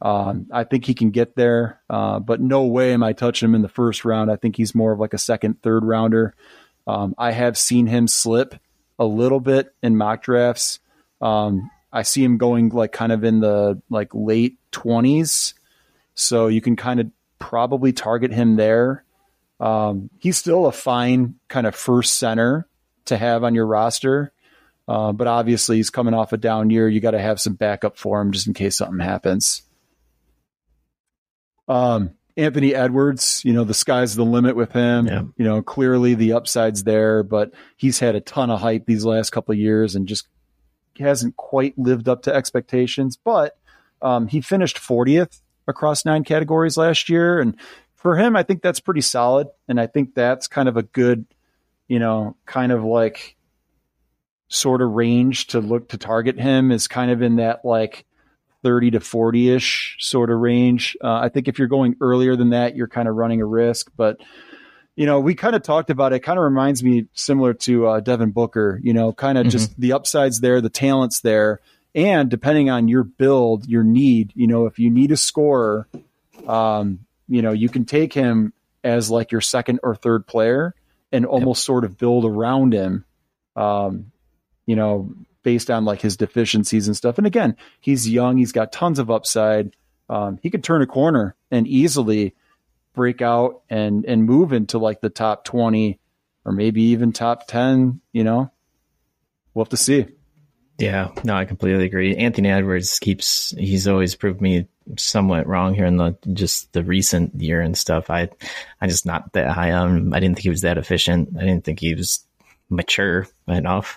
Um, I think he can get there, uh, but no way am I touching him in the first round. I think he's more of like a second, third rounder. Um, I have seen him slip a little bit in mock drafts. Um, I see him going like kind of in the like late twenties, so you can kind of probably target him there. Um, he's still a fine kind of first center to have on your roster. Uh, but obviously, he's coming off a down year. You got to have some backup for him just in case something happens. Um, Anthony Edwards, you know, the sky's the limit with him. Yeah. You know, clearly the upside's there, but he's had a ton of hype these last couple of years and just hasn't quite lived up to expectations. But um, he finished 40th across nine categories last year. And for him, I think that's pretty solid. And I think that's kind of a good, you know, kind of like sort of range to look to target him is kind of in that like 30 to 40 ish sort of range. Uh, I think if you're going earlier than that, you're kind of running a risk. But, you know, we kind of talked about it. kind of reminds me similar to uh, Devin Booker, you know, kind of mm-hmm. just the upsides there, the talent's there. And depending on your build, your need, you know, if you need a scorer, um, you know, you can take him as like your second or third player and almost yep. sort of build around him. Um, you know, based on like his deficiencies and stuff. And again, he's young, he's got tons of upside. Um, he could turn a corner and easily break out and and move into like the top 20 or maybe even top 10, you know. We'll have to see. Yeah, no, I completely agree. Anthony Edwards keeps he's always proved me somewhat wrong here in the just the recent year and stuff. I I just not that high on I didn't think he was that efficient. I didn't think he was mature enough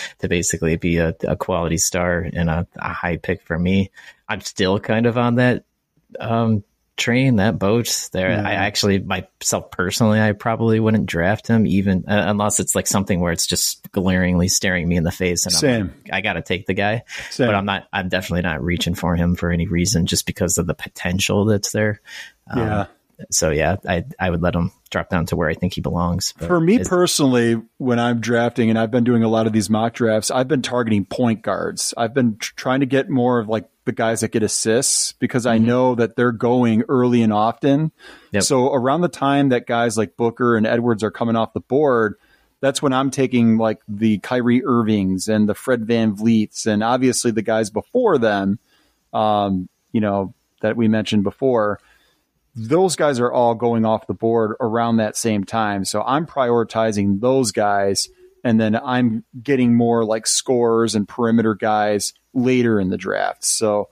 to basically be a, a quality star and a, a, high pick for me. I'm still kind of on that um, train, that boat there. Yeah. I actually, myself personally, I probably wouldn't draft him even uh, unless it's like something where it's just glaringly staring me in the face and Same. Like, i got to take the guy. Same. But I'm not, I'm definitely not reaching for him for any reason just because of the potential that's there. Um, yeah so yeah, I I would let him drop down to where I think he belongs. For me personally, when I'm drafting, and I've been doing a lot of these mock drafts, I've been targeting point guards. I've been tr- trying to get more of like the guys that get assists because I mm-hmm. know that they're going early and often. Yep. So around the time that guys like Booker and Edwards are coming off the board, that's when I'm taking like the Kyrie Irvings and the Fred VanVleets and obviously the guys before them, um, you know, that we mentioned before those guys are all going off the board around that same time. So I'm prioritizing those guys and then I'm getting more like scorers and perimeter guys later in the draft. So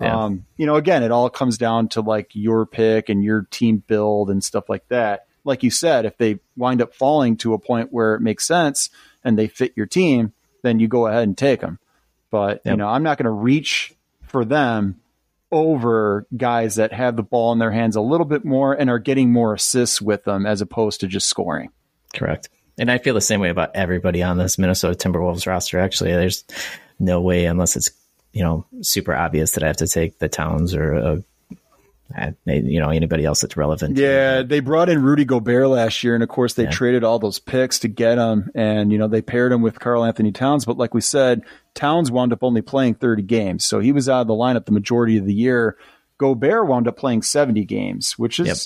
yeah. um, you know, again, it all comes down to like your pick and your team build and stuff like that. Like you said, if they wind up falling to a point where it makes sense and they fit your team, then you go ahead and take them. But yep. you know, I'm not going to reach for them over guys that have the ball in their hands a little bit more and are getting more assists with them as opposed to just scoring. Correct. And I feel the same way about everybody on this Minnesota Timberwolves roster. Actually, there's no way unless it's you know super obvious that I have to take the Towns or a you know anybody else that's relevant. Yeah, they brought in Rudy Gobert last year, and of course they yeah. traded all those picks to get him, and you know they paired him with Karl-Anthony Towns. But like we said, Towns wound up only playing 30 games, so he was out of the lineup the majority of the year. Gobert wound up playing 70 games, which is yep.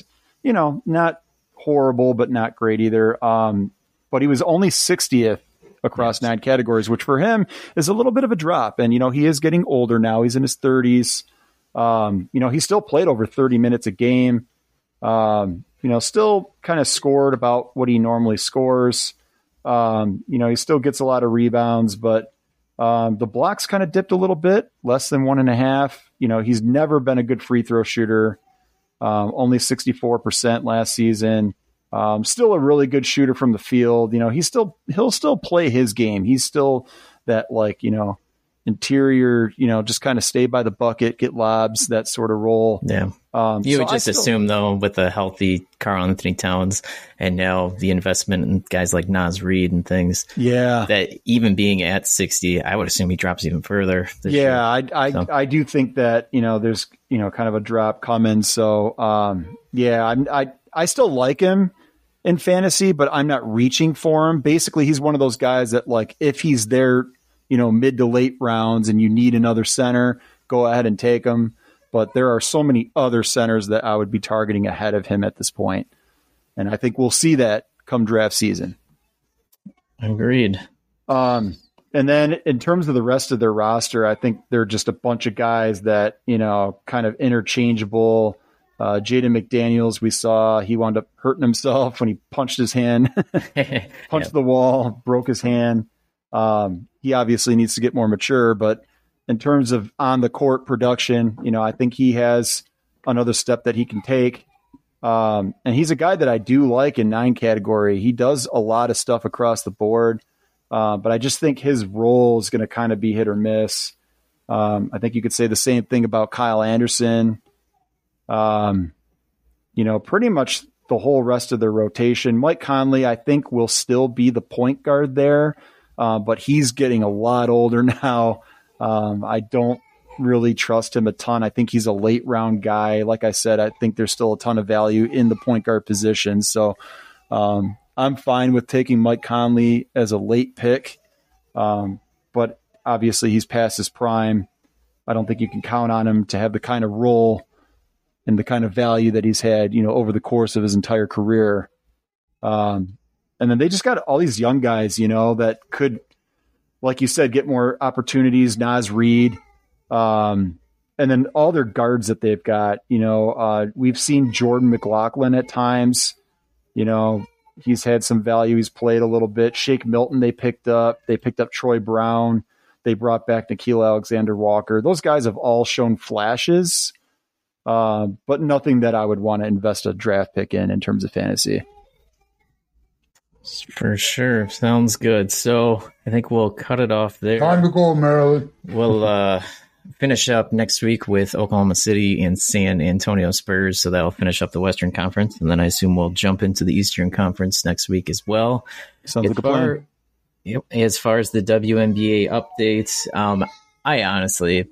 you know not horrible, but not great either. Um, but he was only 60th across yes. nine categories, which for him is a little bit of a drop. And you know he is getting older now; he's in his 30s. Um, you know, he still played over 30 minutes a game. Um, you know, still kind of scored about what he normally scores. Um, you know, he still gets a lot of rebounds, but um, the blocks kind of dipped a little bit, less than one and a half. You know, he's never been a good free throw shooter. Um, only 64% last season. Um, still a really good shooter from the field. You know, he's still he'll still play his game. He's still that like you know interior, you know, just kind of stay by the bucket, get lobs, that sort of role. Yeah. Um, you so would just still, assume, though, with a healthy Karl-Anthony Towns and now the investment in guys like Naz Reid and things. Yeah. That even being at 60, I would assume he drops even further. Yeah. I, I, so. I, do think that, you know, there's, you know, kind of a drop coming. So, um, yeah, I'm, I, I still like him in fantasy, but I'm not reaching for him. Basically, he's one of those guys that, like, if he's there you know, mid to late rounds and you need another center, go ahead and take him. But there are so many other centers that I would be targeting ahead of him at this point. And I think we'll see that come draft season. Agreed. Um, and then in terms of the rest of their roster, I think they're just a bunch of guys that, you know, kind of interchangeable. Uh, Jaden McDaniels, we saw he wound up hurting himself when he punched his hand, punched yep. the wall, broke his hand. Um, he obviously needs to get more mature, but in terms of on the court production, you know, I think he has another step that he can take. Um, and he's a guy that I do like in nine category. He does a lot of stuff across the board, uh, but I just think his role is going to kind of be hit or miss. Um, I think you could say the same thing about Kyle Anderson. Um, you know, pretty much the whole rest of their rotation. Mike Conley, I think, will still be the point guard there uh, but he's getting a lot older now. Um, I don't really trust him a ton. I think he's a late round guy. Like I said, I think there's still a ton of value in the point guard position. So um, I'm fine with taking Mike Conley as a late pick. Um, but obviously, he's past his prime. I don't think you can count on him to have the kind of role and the kind of value that he's had, you know, over the course of his entire career. Um, and then they just got all these young guys, you know, that could, like you said, get more opportunities. Naz Reid, um, and then all their guards that they've got. You know, uh, we've seen Jordan McLaughlin at times. You know, he's had some value. He's played a little bit. Shake Milton, they picked up. They picked up Troy Brown. They brought back Nickeil Alexander Walker. Those guys have all shown flashes, uh, but nothing that I would want to invest a draft pick in in terms of fantasy. For sure. Sounds good. So I think we'll cut it off there. Time to go, Maryland. We'll uh, finish up next week with Oklahoma City and San Antonio Spurs. So that'll finish up the Western Conference. And then I assume we'll jump into the Eastern Conference next week as well. Sounds as like a plan. Yep. As far as the WNBA updates, um, I honestly,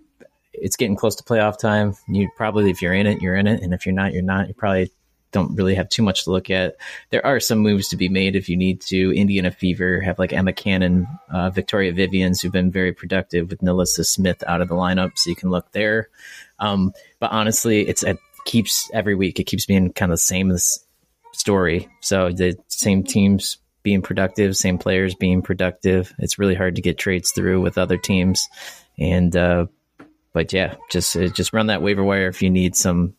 it's getting close to playoff time. You probably, if you're in it, you're in it. And if you're not, you're not. You're probably don't really have too much to look at. There are some moves to be made if you need to. Indiana Fever have like Emma Cannon, uh, Victoria Vivians, who've been very productive with NaLyssa Smith out of the lineup, so you can look there. Um, but honestly, it's it keeps every week. It keeps being kind of the same story. So the same teams being productive, same players being productive. It's really hard to get trades through with other teams, and uh, but yeah, just just run that waiver wire if you need some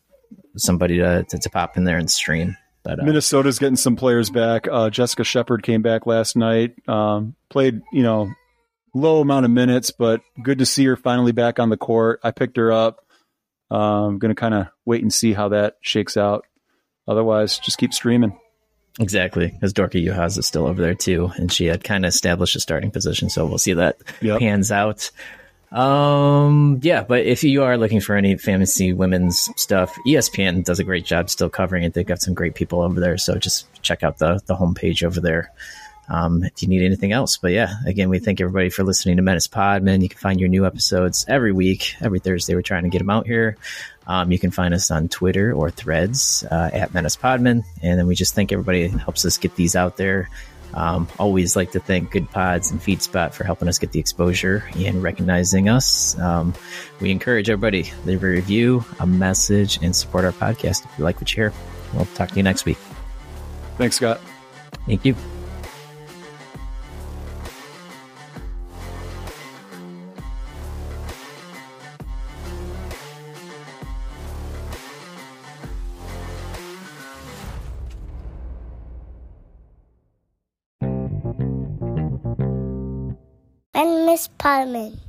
somebody to, to, to pop in there and stream. But uh, Minnesota's getting some players back. Uh, Jessica Shepard came back last night. Um, played, you know, low amount of minutes, but good to see her finally back on the court. I picked her up. I'm um, going to kind of wait and see how that shakes out. Otherwise, just keep streaming. Exactly, because Dorka Juhász is still over there too, and she had kind of established a starting position, so we'll see that yep. pans out. Um, yeah, but if you are looking for any fantasy women's stuff, ESPN does a great job still covering it. They've got some great people over there, so just check out the the homepage over there. Um, if you need anything else, but yeah, again, we thank everybody for listening to Menace Podmen. You can find your new episodes every week, every Thursday. We're trying to get them out here. Um, you can find us on Twitter or Threads uh, at Menace Podmen, and then we just thank everybody helps us get these out there. Um, always like to thank Good Pods and FeedSpot for helping us get the exposure and recognizing us. Um, we encourage everybody leave a review, a message, and support our podcast if you like what you hear. We'll talk to you next week. Thanks, Scott. Thank you. Miss Parliament.